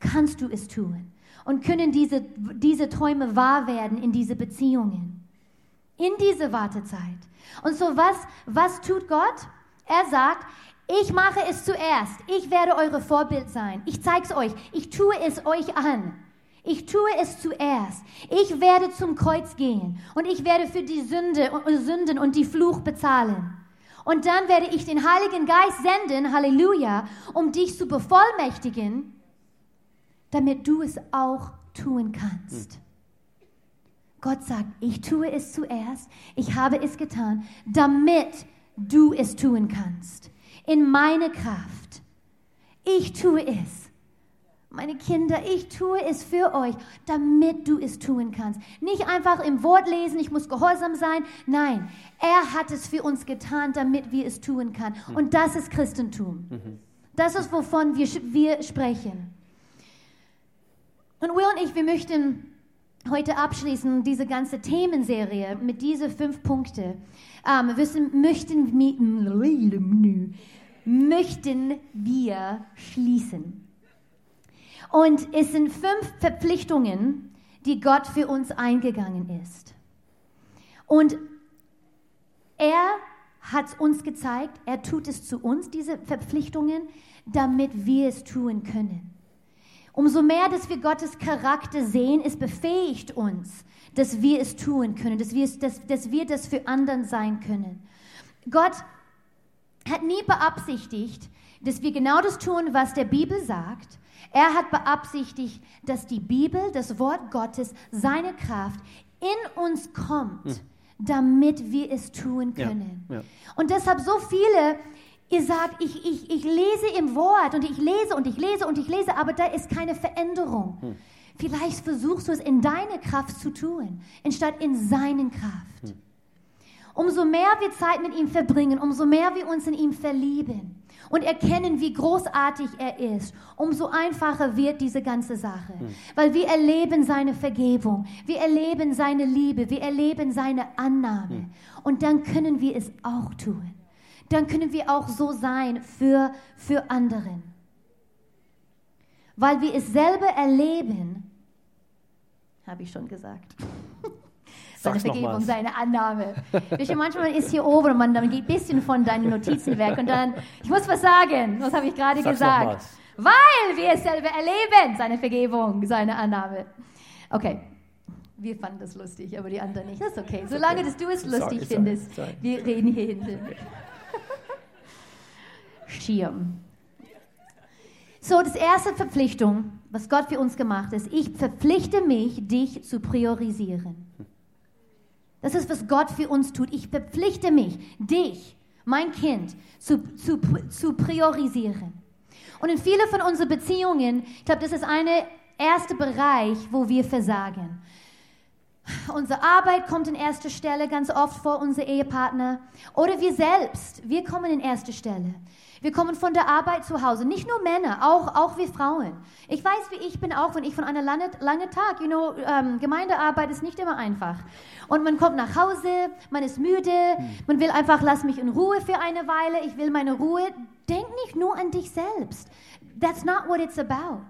kannst du es tun. Und können diese, diese Träume wahr werden in diese Beziehungen. In diese Wartezeit. Und so was, was tut Gott? Er sagt, ich mache es zuerst. Ich werde eure Vorbild sein. Ich zeige es euch. Ich tue es euch an. Ich tue es zuerst. Ich werde zum Kreuz gehen und ich werde für die Sünde und Sünden und die Fluch bezahlen. Und dann werde ich den Heiligen Geist senden, Halleluja, um dich zu bevollmächtigen, damit du es auch tun kannst. Gott sagt, ich tue es zuerst, ich habe es getan, damit du es tun kannst. In meine Kraft. Ich tue es. Meine Kinder, ich tue es für euch, damit du es tun kannst. Nicht einfach im Wort lesen, ich muss gehorsam sein. Nein, er hat es für uns getan, damit wir es tun können. Und das ist Christentum. Das ist, wovon wir, wir sprechen. Und Will und ich, wir möchten heute abschließen, diese ganze Themenserie mit diesen fünf Punkten. Ähm, wissen, möchten, möchten wir schließen. Und es sind fünf Verpflichtungen, die Gott für uns eingegangen ist. Und er hat uns gezeigt, er tut es zu uns, diese Verpflichtungen, damit wir es tun können. Umso mehr, dass wir Gottes Charakter sehen, es befähigt uns, dass wir es tun können, dass wir, es, dass, dass wir das für anderen sein können. Gott hat nie beabsichtigt, dass wir genau das tun, was der Bibel sagt. Er hat beabsichtigt, dass die Bibel, das Wort Gottes, seine Kraft in uns kommt, hm. damit wir es tun können. Ja, ja. Und deshalb so viele Ihr sagt, ich, ich, ich lese im Wort und ich lese und ich lese und ich lese, aber da ist keine Veränderung. Hm. Vielleicht versuchst du es in deine Kraft zu tun, anstatt in seinen Kraft. Hm. Umso mehr wir Zeit mit ihm verbringen, umso mehr wir uns in ihm verlieben und erkennen, wie großartig er ist, umso einfacher wird diese ganze Sache. Hm. Weil wir erleben seine Vergebung, wir erleben seine Liebe, wir erleben seine Annahme. Hm. Und dann können wir es auch tun dann können wir auch so sein für, für anderen. Weil wir es selber erleben, habe ich schon gesagt. seine Vergebung, seine Annahme. Welche manchmal ist hier oben und man dann geht ein bisschen von deinen Notizen weg und dann, ich muss was sagen, was habe ich gerade gesagt? Weil wir es selber erleben, seine Vergebung, seine Annahme. Okay, wir fanden das lustig, aber die anderen nicht. Das ist okay. Solange okay. dass du es lustig sorry, findest, sorry. wir reden hier hinten. Schirm. So, das erste Verpflichtung, was Gott für uns gemacht ist, ich verpflichte mich, dich zu priorisieren. Das ist, was Gott für uns tut. Ich verpflichte mich, dich, mein Kind, zu, zu, zu priorisieren. Und in vielen von unseren Beziehungen, ich glaube, das ist ein erster Bereich, wo wir versagen. Unsere Arbeit kommt in erste Stelle ganz oft vor unser Ehepartner. Oder wir selbst, wir kommen in erste Stelle. Wir kommen von der Arbeit zu Hause. Nicht nur Männer, auch, auch wir Frauen. Ich weiß, wie ich bin auch, wenn ich von einer langen lange Tag, you know, ähm, Gemeindearbeit ist nicht immer einfach. Und man kommt nach Hause, man ist müde, man will einfach, lass mich in Ruhe für eine Weile, ich will meine Ruhe. Denk nicht nur an dich selbst. That's not what it's about.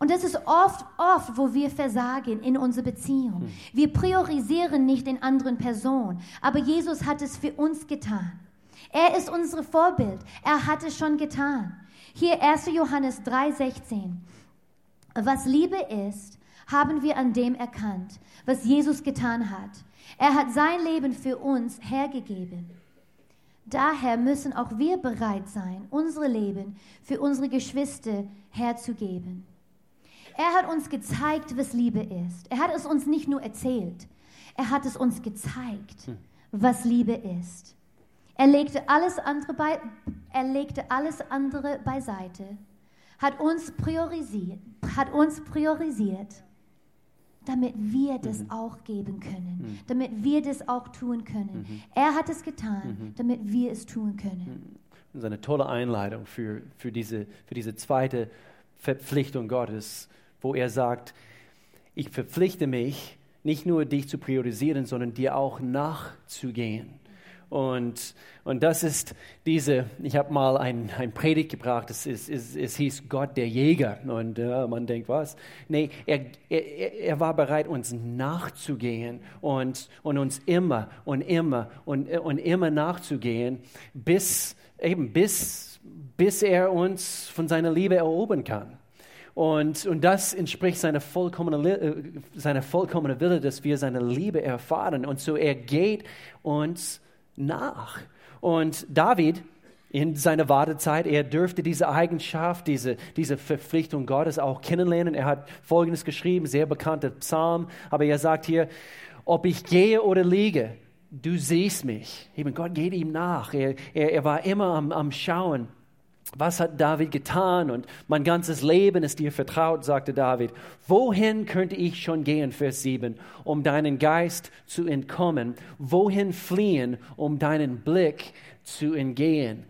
Und das ist oft, oft, wo wir versagen in unserer Beziehung. Wir priorisieren nicht den anderen Person, aber Jesus hat es für uns getan. Er ist unser Vorbild. Er hat es schon getan. Hier 1. Johannes 3:16. Was Liebe ist, haben wir an dem erkannt, was Jesus getan hat. Er hat sein Leben für uns hergegeben. Daher müssen auch wir bereit sein, unsere Leben für unsere Geschwister herzugeben. Er hat uns gezeigt, was Liebe ist. Er hat es uns nicht nur erzählt, er hat es uns gezeigt, hm. was Liebe ist. Er legte alles andere, bei, er legte alles andere beiseite, hat uns priorisiert, hat uns priorisiert, damit wir das mhm. auch geben können, mhm. damit wir das auch tun können. Mhm. Er hat es getan, mhm. damit wir es tun können. Mhm. Das ist eine tolle Einleitung für, für, diese, für diese zweite Verpflichtung Gottes, wo er sagt, ich verpflichte mich, nicht nur dich zu priorisieren, sondern dir auch nachzugehen. Und, und das ist diese, ich habe mal ein, ein Predigt gebracht, es, es, es, es hieß Gott der Jäger. Und äh, man denkt, was? Nee, er, er, er war bereit, uns nachzugehen und, und uns immer und immer und, und immer nachzugehen, bis, eben bis, bis er uns von seiner Liebe erobern kann. Und, und das entspricht seiner vollkommenen, äh, seiner vollkommenen Wille, dass wir seine Liebe erfahren. Und so er geht uns nach. Und David in seiner Wartezeit, er dürfte diese Eigenschaft, diese, diese Verpflichtung Gottes auch kennenlernen. Er hat Folgendes geschrieben, sehr bekannter Psalm, aber er sagt hier, ob ich gehe oder liege, du siehst mich. Eben Gott geht ihm nach. Er, er, er war immer am, am Schauen was hat David getan? Und mein ganzes Leben ist dir vertraut, sagte David. Wohin könnte ich schon gehen, Vers 7, um deinen Geist zu entkommen? Wohin fliehen, um deinen Blick zu entgehen?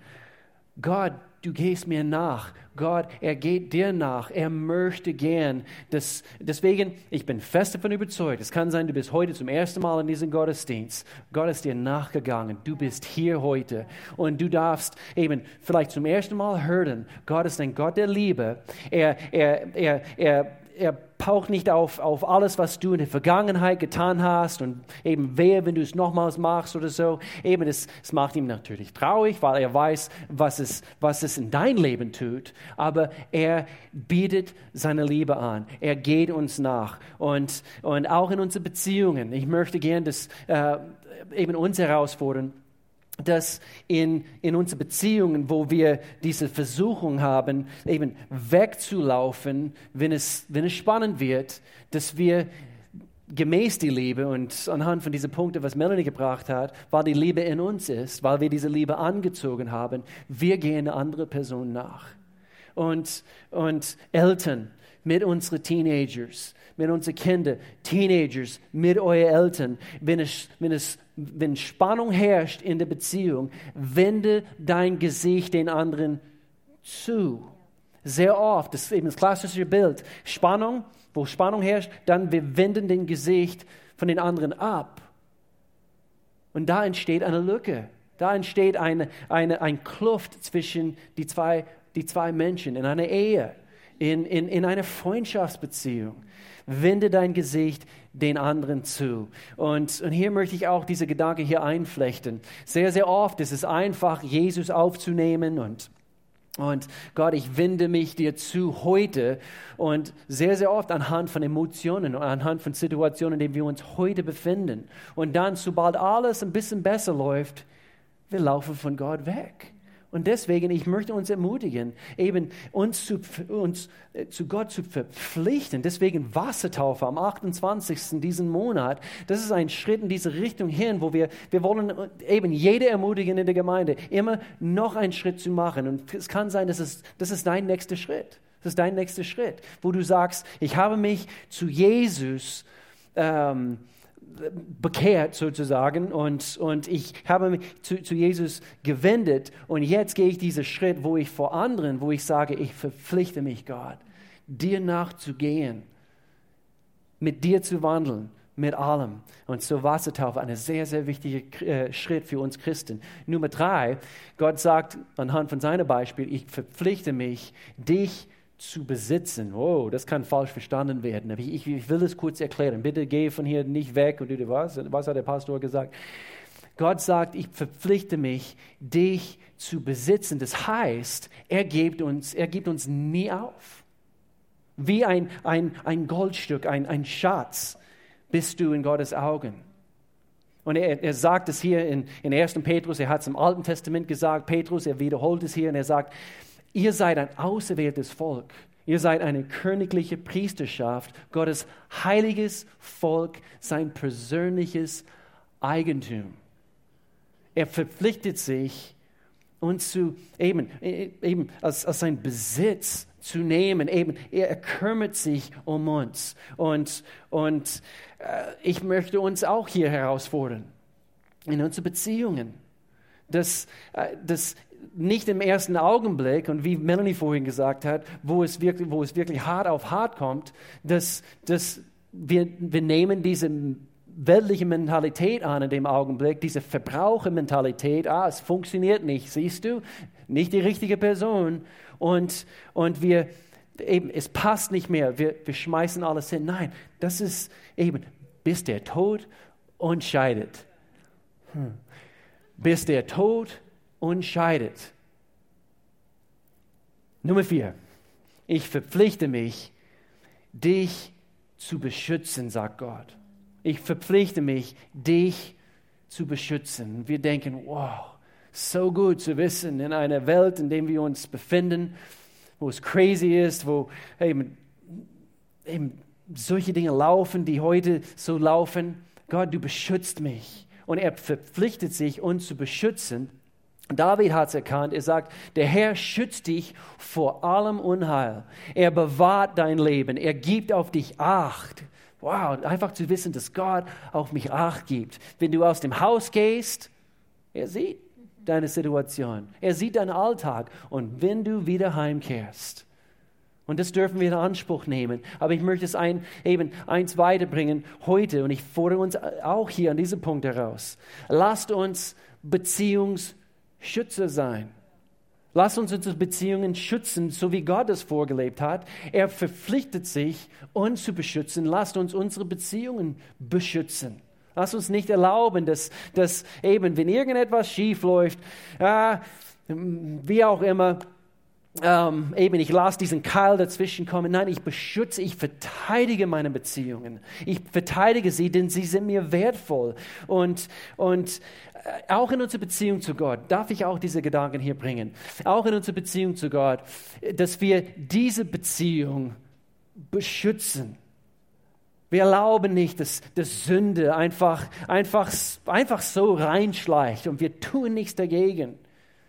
Gott du gehst mir nach. Gott, er geht dir nach. Er möchte gern. Das, deswegen, ich bin fest davon überzeugt, es kann sein, du bist heute zum ersten Mal in diesem Gottesdienst. Gott ist dir nachgegangen. Du bist hier heute. Und du darfst eben vielleicht zum ersten Mal hören, Gott ist ein Gott der Liebe. Er, er, er, er er paucht nicht auf, auf alles, was du in der Vergangenheit getan hast und eben wehe, wenn du es nochmals machst oder so. Eben, es, es macht ihm natürlich traurig, weil er weiß, was es, was es in dein Leben tut. Aber er bietet seine Liebe an. Er geht uns nach. Und, und auch in unseren Beziehungen. Ich möchte gerne das äh, eben uns herausfordern dass in, in unseren Beziehungen, wo wir diese Versuchung haben, eben wegzulaufen, wenn es, wenn es spannend wird, dass wir gemäß die Liebe und anhand von diesen Punkten, was Melanie gebracht hat, weil die Liebe in uns ist, weil wir diese Liebe angezogen haben, wir gehen eine andere Person nach. Und, und Eltern mit unseren Teenagers, mit unseren Kindern, Teenagers, mit euren Eltern, wenn es, wenn es wenn Spannung herrscht in der Beziehung, wende dein Gesicht den anderen zu. Sehr oft, das ist eben das klassische Bild. Spannung, wo Spannung herrscht, dann wir wenden den Gesicht von den anderen ab. Und da entsteht eine Lücke. Da entsteht eine, eine, ein Kluft zwischen die zwei, die zwei Menschen in einer Ehe, in, in, in einer Freundschaftsbeziehung. Wende dein Gesicht den anderen zu. Und, und hier möchte ich auch diese Gedanke hier einflechten. Sehr, sehr oft ist es einfach, Jesus aufzunehmen und und Gott, ich wende mich dir zu heute und sehr, sehr oft anhand von Emotionen und anhand von Situationen, in denen wir uns heute befinden. Und dann, sobald alles ein bisschen besser läuft, wir laufen von Gott weg. Und deswegen, ich möchte uns ermutigen, eben uns zu, uns äh, zu Gott zu verpflichten. Deswegen Wassertaufe am 28. diesen Monat. Das ist ein Schritt in diese Richtung hin, wo wir, wir wollen eben jede ermutigen in der Gemeinde, immer noch einen Schritt zu machen. Und es kann sein, dass es, das ist dein nächster Schritt. Das ist dein nächster Schritt, wo du sagst, ich habe mich zu Jesus ähm, bekehrt sozusagen und, und ich habe mich zu, zu Jesus gewendet und jetzt gehe ich diesen Schritt, wo ich vor anderen, wo ich sage, ich verpflichte mich Gott, dir nachzugehen, mit dir zu wandeln, mit allem. Und zur Wassertaufe ein sehr, sehr wichtiger äh, Schritt für uns Christen. Nummer drei, Gott sagt anhand von seinem Beispiel, ich verpflichte mich, dich zu zu besitzen. Oh, das kann falsch verstanden werden. Ich, ich, ich will es kurz erklären. Bitte geh von hier nicht weg. Und was? Was hat der Pastor gesagt? Gott sagt, ich verpflichte mich, dich zu besitzen. Das heißt, er gibt uns, er gibt uns nie auf. Wie ein, ein, ein Goldstück, ein, ein Schatz bist du in Gottes Augen. Und er, er sagt es hier in, in 1. Petrus, er hat es im Alten Testament gesagt, Petrus, er wiederholt es hier und er sagt, Ihr seid ein auserwähltes Volk. Ihr seid eine königliche Priesterschaft, Gottes heiliges Volk, sein persönliches Eigentum. Er verpflichtet sich, uns zu eben, eben als, als sein Besitz zu nehmen. Eben, er kümmert sich um uns. Und, und äh, ich möchte uns auch hier herausfordern, in unseren Beziehungen, dass, äh, dass nicht im ersten Augenblick und wie Melanie vorhin gesagt hat, wo es wirklich, wo es wirklich hart auf hart kommt, dass, dass wir, wir nehmen diese weltliche Mentalität an in dem Augenblick, diese Verbrauchermentalität, ah, es funktioniert nicht, siehst du, nicht die richtige Person und, und wir eben, es passt nicht mehr, wir, wir schmeißen alles hin. Nein, das ist eben, bis der Tod uns scheidet. Hm. Bis der Tod und scheidet. Nummer vier. Ich verpflichte mich, dich zu beschützen, sagt Gott. Ich verpflichte mich, dich zu beschützen. Wir denken, wow, so gut zu wissen, in einer Welt, in der wir uns befinden, wo es crazy ist, wo eben, eben solche Dinge laufen, die heute so laufen. Gott, du beschützt mich. Und er verpflichtet sich, uns zu beschützen David hat es erkannt, er sagt, der Herr schützt dich vor allem Unheil. Er bewahrt dein Leben, er gibt auf dich Acht. Wow, einfach zu wissen, dass Gott auf mich Acht gibt. Wenn du aus dem Haus gehst, er sieht. deine Situation. Er sieht deinen Alltag. Und wenn du wieder heimkehrst, und das dürfen wir in Anspruch nehmen. Aber ich möchte es ein, eben eins weiterbringen heute. Und ich fordere uns auch hier an diesem Punkt heraus. Lasst uns Beziehungsschützer sein. Lasst uns unsere Beziehungen schützen, so wie Gott es vorgelebt hat. Er verpflichtet sich, uns zu beschützen. Lasst uns unsere Beziehungen beschützen. Lasst uns nicht erlauben, dass, dass eben, wenn irgendetwas schief läuft, äh, wie auch immer, ähm, eben, ich lasse diesen Keil dazwischen kommen. Nein, ich beschütze, ich verteidige meine Beziehungen. Ich verteidige sie, denn sie sind mir wertvoll. Und, und äh, auch in unserer Beziehung zu Gott, darf ich auch diese Gedanken hier bringen, auch in unserer Beziehung zu Gott, dass wir diese Beziehung beschützen. Wir erlauben nicht, dass, dass Sünde einfach, einfach, einfach so reinschleicht und wir tun nichts dagegen,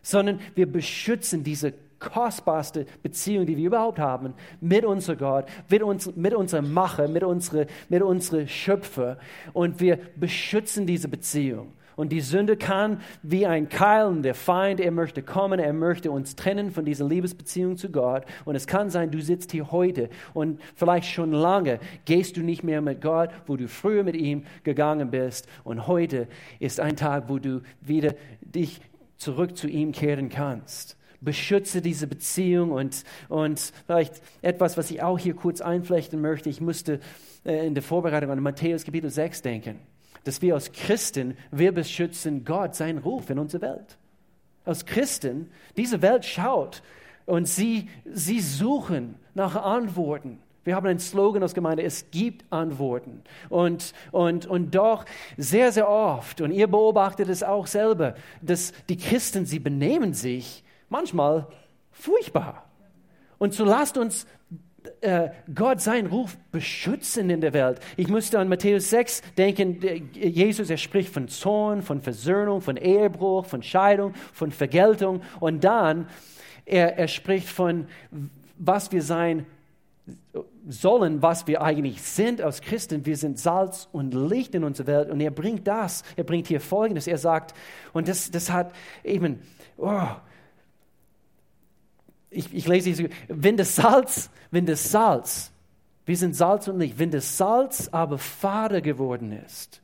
sondern wir beschützen diese kostbarste Beziehung, die wir überhaupt haben, mit unserem Gott, mit, uns, mit unserem Macher, mit unserem mit unsere Schöpfer. Und wir beschützen diese Beziehung. Und die Sünde kann wie ein Keil und der Feind, er möchte kommen, er möchte uns trennen von dieser Liebesbeziehung zu Gott. Und es kann sein, du sitzt hier heute und vielleicht schon lange gehst du nicht mehr mit Gott, wo du früher mit ihm gegangen bist. Und heute ist ein Tag, wo du wieder dich zurück zu ihm kehren kannst beschütze diese Beziehung und, und vielleicht etwas, was ich auch hier kurz einflechten möchte. Ich musste äh, in der Vorbereitung an Matthäus Kapitel 6 denken, dass wir als Christen, wir beschützen Gott, seinen Ruf in unserer Welt. Als Christen, diese Welt schaut und sie, sie suchen nach Antworten. Wir haben einen Slogan aus Gemeinde, es gibt Antworten. Und, und, und doch sehr, sehr oft, und ihr beobachtet es auch selber, dass die Christen, sie benehmen sich manchmal furchtbar. Und so lasst uns äh, Gott seinen Ruf beschützen in der Welt. Ich musste an Matthäus 6 denken, Jesus, er spricht von Zorn, von Versöhnung, von Ehebruch, von Scheidung, von Vergeltung und dann, er, er spricht von, was wir sein sollen, was wir eigentlich sind als Christen. Wir sind Salz und Licht in unserer Welt und er bringt das, er bringt hier Folgendes, er sagt, und das, das hat eben, oh, ich, ich lese hier, wenn das Salz, wenn das Salz, wir sind Salz und Licht, wenn das Salz aber fade geworden ist,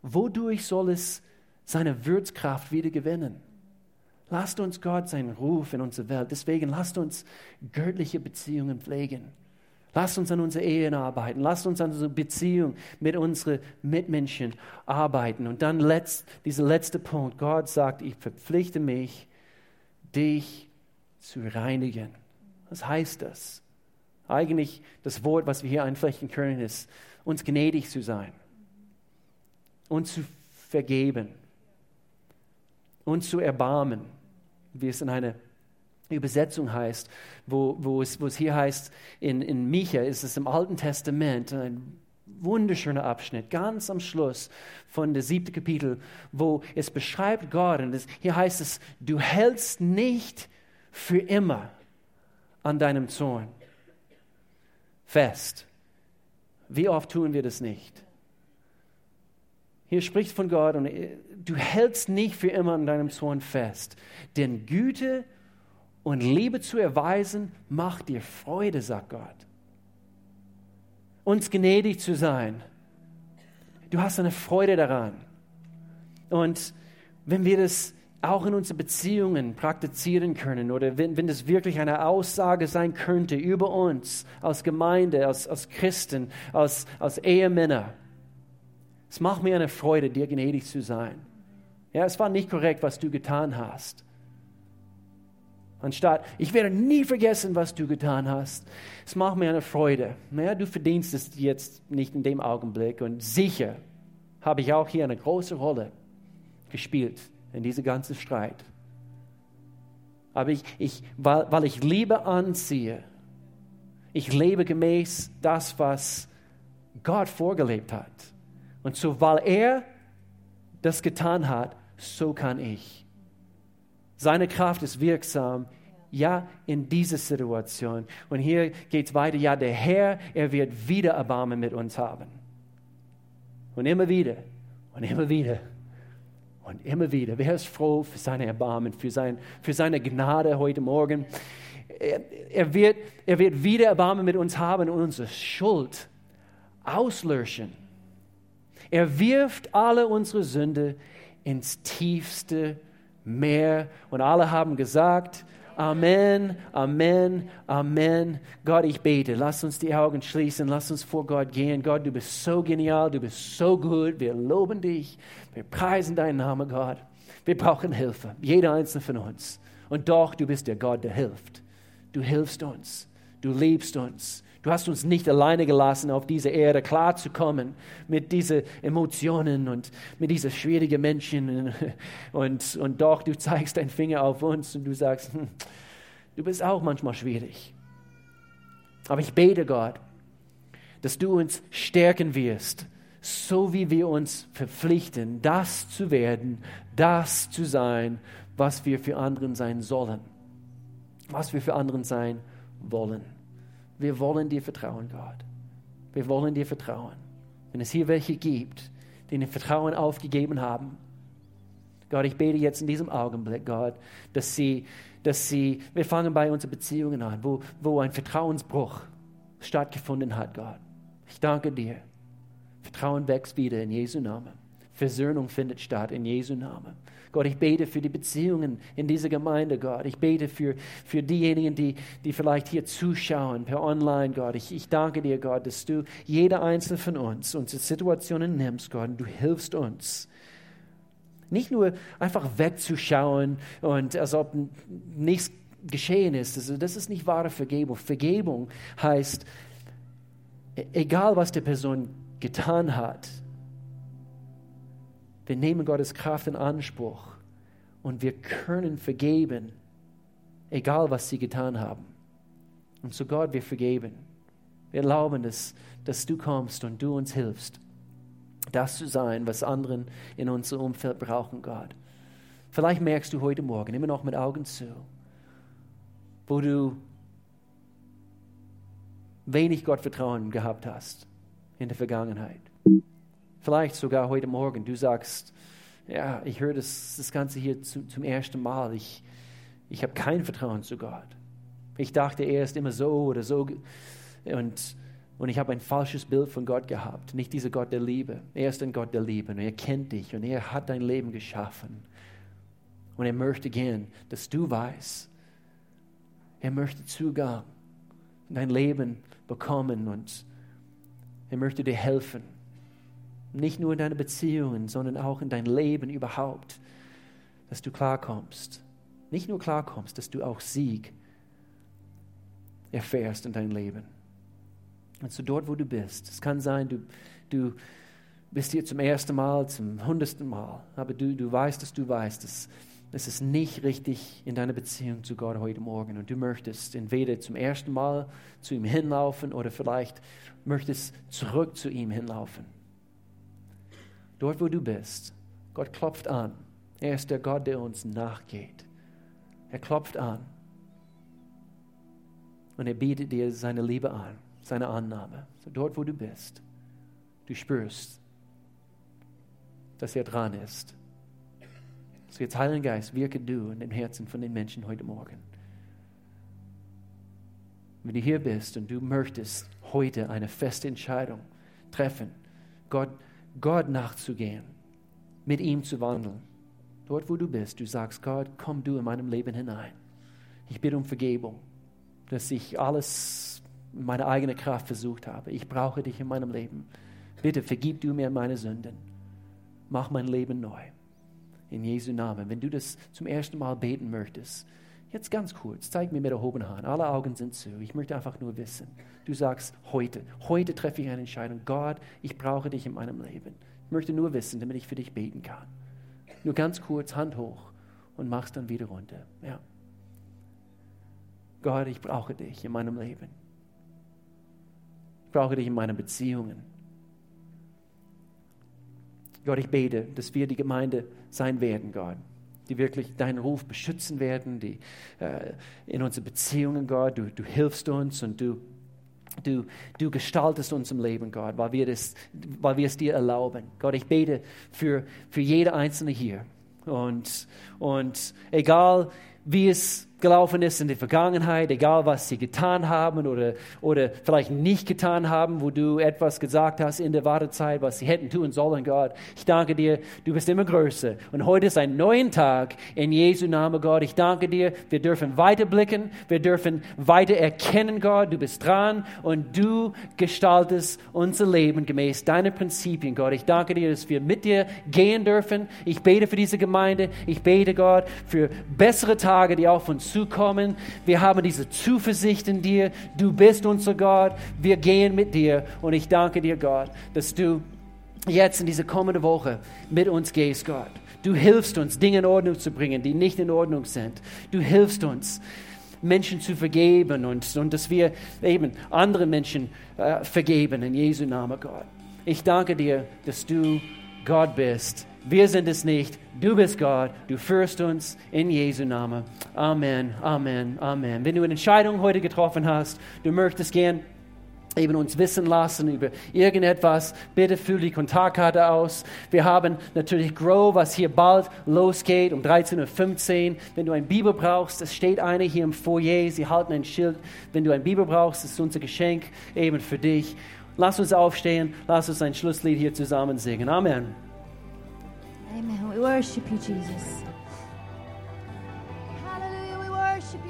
wodurch soll es seine Würzkraft wieder gewinnen? Lasst uns Gott seinen Ruf in unsere Welt. Deswegen lasst uns göttliche Beziehungen pflegen. Lasst uns an unsere Ehen arbeiten. Lasst uns an unsere Beziehung mit unseren Mitmenschen arbeiten. Und dann letzt, dieser letzte Punkt. Gott sagt, ich verpflichte mich, dich zu reinigen. Was heißt das? Eigentlich das Wort, was wir hier einflechten können, ist, uns gnädig zu sein, uns zu vergeben, uns zu erbarmen, wie es in einer Übersetzung heißt, wo, wo, es, wo es hier heißt, in, in Micha ist es im Alten Testament, ein wunderschöner Abschnitt, ganz am Schluss von der siebten Kapitel, wo es beschreibt Gott, und es, hier heißt es, du hältst nicht für immer an deinem Zorn fest. Wie oft tun wir das nicht? Hier spricht von Gott und äh, du hältst nicht für immer an deinem Zorn fest. Denn Güte und Liebe zu erweisen macht dir Freude, sagt Gott. Uns gnädig zu sein. Du hast eine Freude daran. Und wenn wir das auch in unseren Beziehungen praktizieren können oder wenn, wenn das wirklich eine Aussage sein könnte über uns als Gemeinde, als, als Christen, als, als Ehemänner. Es macht mir eine Freude, dir gnädig zu sein. Ja, es war nicht korrekt, was du getan hast. Anstatt, ich werde nie vergessen, was du getan hast. Es macht mir eine Freude. Naja, du verdienst es jetzt nicht in dem Augenblick. Und sicher habe ich auch hier eine große Rolle gespielt in diesem ganzen Streit. Aber ich, ich, weil, weil ich Liebe anziehe, ich lebe gemäß das, was Gott vorgelebt hat. Und so, weil er das getan hat, so kann ich. Seine Kraft ist wirksam, ja, in dieser Situation. Und hier geht es weiter, ja, der Herr, er wird wieder Erbarmen mit uns haben. Und immer wieder und immer wieder Und immer wieder, wer ist froh für seine Erbarmen, für, sein, für seine Gnade heute Morgen? Er, er, wird, er wird wieder Erbarmen mit uns haben und unsere Schuld auslöschen. Er wirft alle unsere Sünde ins tiefste Meer. Und alle haben gesagt, Amen, Amen, Amen. Gott, ich bete, lass uns die Augen schließen, lass uns vor Gott gehen. Gott, du bist so genial, du bist so gut. Wir loben dich, wir preisen deinen Namen, Gott. Wir brauchen Hilfe, jeder einzelne von uns. Und doch, du bist der Gott, der hilft. Du hilfst uns, du liebst uns. Du hast uns nicht alleine gelassen, auf diese Erde klarzukommen mit diesen Emotionen und mit diesen schwierigen Menschen. Und, und doch, du zeigst deinen Finger auf uns und du sagst, hm, du bist auch manchmal schwierig. Aber ich bete, Gott, dass du uns stärken wirst, so wie wir uns verpflichten, das zu werden, das zu sein, was wir für anderen sein sollen, was wir für anderen sein wollen. Wir wollen dir vertrauen, Gott. Wir wollen dir vertrauen. Wenn es hier welche gibt, die ihr Vertrauen aufgegeben haben, Gott, ich bete jetzt in diesem Augenblick, Gott, dass sie, dass sie, wir fangen bei unseren Beziehungen an, wo, wo ein Vertrauensbruch stattgefunden hat, Gott. Ich danke dir. Vertrauen wächst wieder in Jesu Namen. Versöhnung findet statt in Jesu Namen. Gott, ich bete für die Beziehungen in dieser Gemeinde, Gott. Ich bete für, für diejenigen, die, die vielleicht hier zuschauen, per Online, Gott. Ich, ich danke dir, Gott, dass du jeder einzelne von uns unsere Situationen nimmst, Gott, und du hilfst uns. Nicht nur einfach wegzuschauen und als ob nichts geschehen ist. Also das ist nicht wahre Vergebung. Vergebung heißt, e-, egal was die Person getan hat, wir nehmen Gottes Kraft in Anspruch und wir können vergeben, egal was sie getan haben. Und so Gott, wir vergeben. Wir erlauben, dass, dass du kommst und du uns hilfst, das zu sein, was anderen in unserem Umfeld brauchen, Gott. Vielleicht merkst du heute Morgen, immer noch mit Augen zu, wo du wenig Gottvertrauen gehabt hast in der Vergangenheit. Vielleicht sogar heute Morgen, du sagst, ja, ich höre das, das Ganze hier zu, zum ersten Mal. Ich, ich habe kein Vertrauen zu Gott. Ich dachte, er ist immer so oder so. Und, und ich habe ein falsches Bild von Gott gehabt. Nicht dieser Gott der Liebe. Er ist ein Gott der Liebe und er kennt dich und er hat dein Leben geschaffen. Und er möchte gern, dass du weißt, er möchte Zugang in dein Leben bekommen und er möchte dir helfen. Nicht nur in deinen Beziehungen, sondern auch in dein Leben überhaupt, dass du klarkommst. Nicht nur klarkommst, dass du auch Sieg erfährst in deinem Leben. Und so dort, wo du bist, es kann sein, du, du bist hier zum ersten Mal, zum hundertsten Mal, aber du, du weißt, dass du weißt, dass es ist nicht richtig in deiner Beziehung zu Gott heute Morgen und du möchtest entweder zum ersten Mal zu ihm hinlaufen oder vielleicht möchtest zurück zu ihm hinlaufen dort wo du bist, Gott klopft an. Er ist der Gott, der uns nachgeht. Er klopft an. Und er bietet dir seine Liebe an, seine Annahme. So dort, wo du bist, du spürst, dass er dran ist. So jetzt, Heiliger Geist, wirke du in den Herzen von den Menschen heute Morgen. Wenn du hier bist und du möchtest heute eine feste Entscheidung treffen, Gott Gott nachzugehen, mit ihm zu wandeln. Dort, wo du bist, du sagst, Gott, komm du in meinem Leben hinein. Ich bitte um Vergebung, dass ich alles in meiner eigenen Kraft versucht habe. Ich brauche dich in meinem Leben. Bitte vergib du mir meine Sünden. Mach mein Leben neu. In Jesu Namen. Wenn du das zum ersten Mal beten möchtest, jetzt ganz kurz, zeig mir mit erhobener Hand. Alle Augen sind zu. Ich möchte einfach nur wissen. Du sagst heute, heute treffe ich eine Entscheidung. Gott, ich brauche dich in meinem Leben. Ich möchte nur wissen, damit ich für dich beten kann. Nur ganz kurz, Hand hoch und mach's dann wieder runter. Ja. Gott, ich brauche dich in meinem Leben. Ich brauche dich in meinen Beziehungen. Gott, ich bete, dass wir die Gemeinde sein werden, Gott die wirklich deinen Ruf beschützen werden, die äh, in unseren Beziehungen, Gott, du, du hilfst uns und du Du, du gestaltest uns im Leben, Gott, weil wir, das, weil wir es dir erlauben. Gott, ich bete für, für jede Einzelne hier, Und, und egal, wie es gelaufen ist in der Vergangenheit, egal was sie getan haben oder, oder vielleicht nicht getan haben, wo du etwas gesagt hast in der Wartezeit, was sie hätten tun sollen, Gott. Ich danke dir, du bist immer größer. Und heute ist ein neuer Tag in Jesu Namen, Gott. Ich danke dir, wir dürfen weiter blicken, wir dürfen weiter erkennen, Gott, du bist dran und du gestaltest unser Leben gemäß deinen Prinzipien, Gott. Ich danke dir, dass wir mit dir gehen dürfen. Ich bete für diese Gemeinde. Ich bete, Gott, für bessere Tage, die auf uns zukommen. Wir haben diese Zuversicht in dir. Du bist unser Gott. Wir gehen mit dir. Und ich danke dir, Gott, dass du jetzt in diese kommende Woche mit uns gehst, Gott. Du hilfst uns, Dinge in Ordnung zu bringen, die nicht in Ordnung sind. Du hilfst uns, Menschen zu vergeben und, und dass wir eben andere Menschen äh, vergeben in Jesu Namen, Gott. Ich danke dir, dass du Gott bist wir sind es nicht. Du bist Gott. Du führst uns in Jesu Namen. Amen, Amen, Amen. Wenn du eine Entscheidung heute getroffen hast, du möchtest gern eben uns wissen lassen über irgendetwas, bitte füll die Kontaktkarte aus. Wir haben natürlich Grow, was hier bald losgeht um 13.15 Uhr. Wenn du ein Bibel brauchst, es steht eine hier im Foyer, sie halten ein Schild. Wenn du ein Bibel brauchst, ist unser Geschenk eben für dich. Lass uns aufstehen, lass uns ein Schlusslied hier zusammen singen. Amen. Amen. We worship you, Jesus. Hallelujah. We worship you.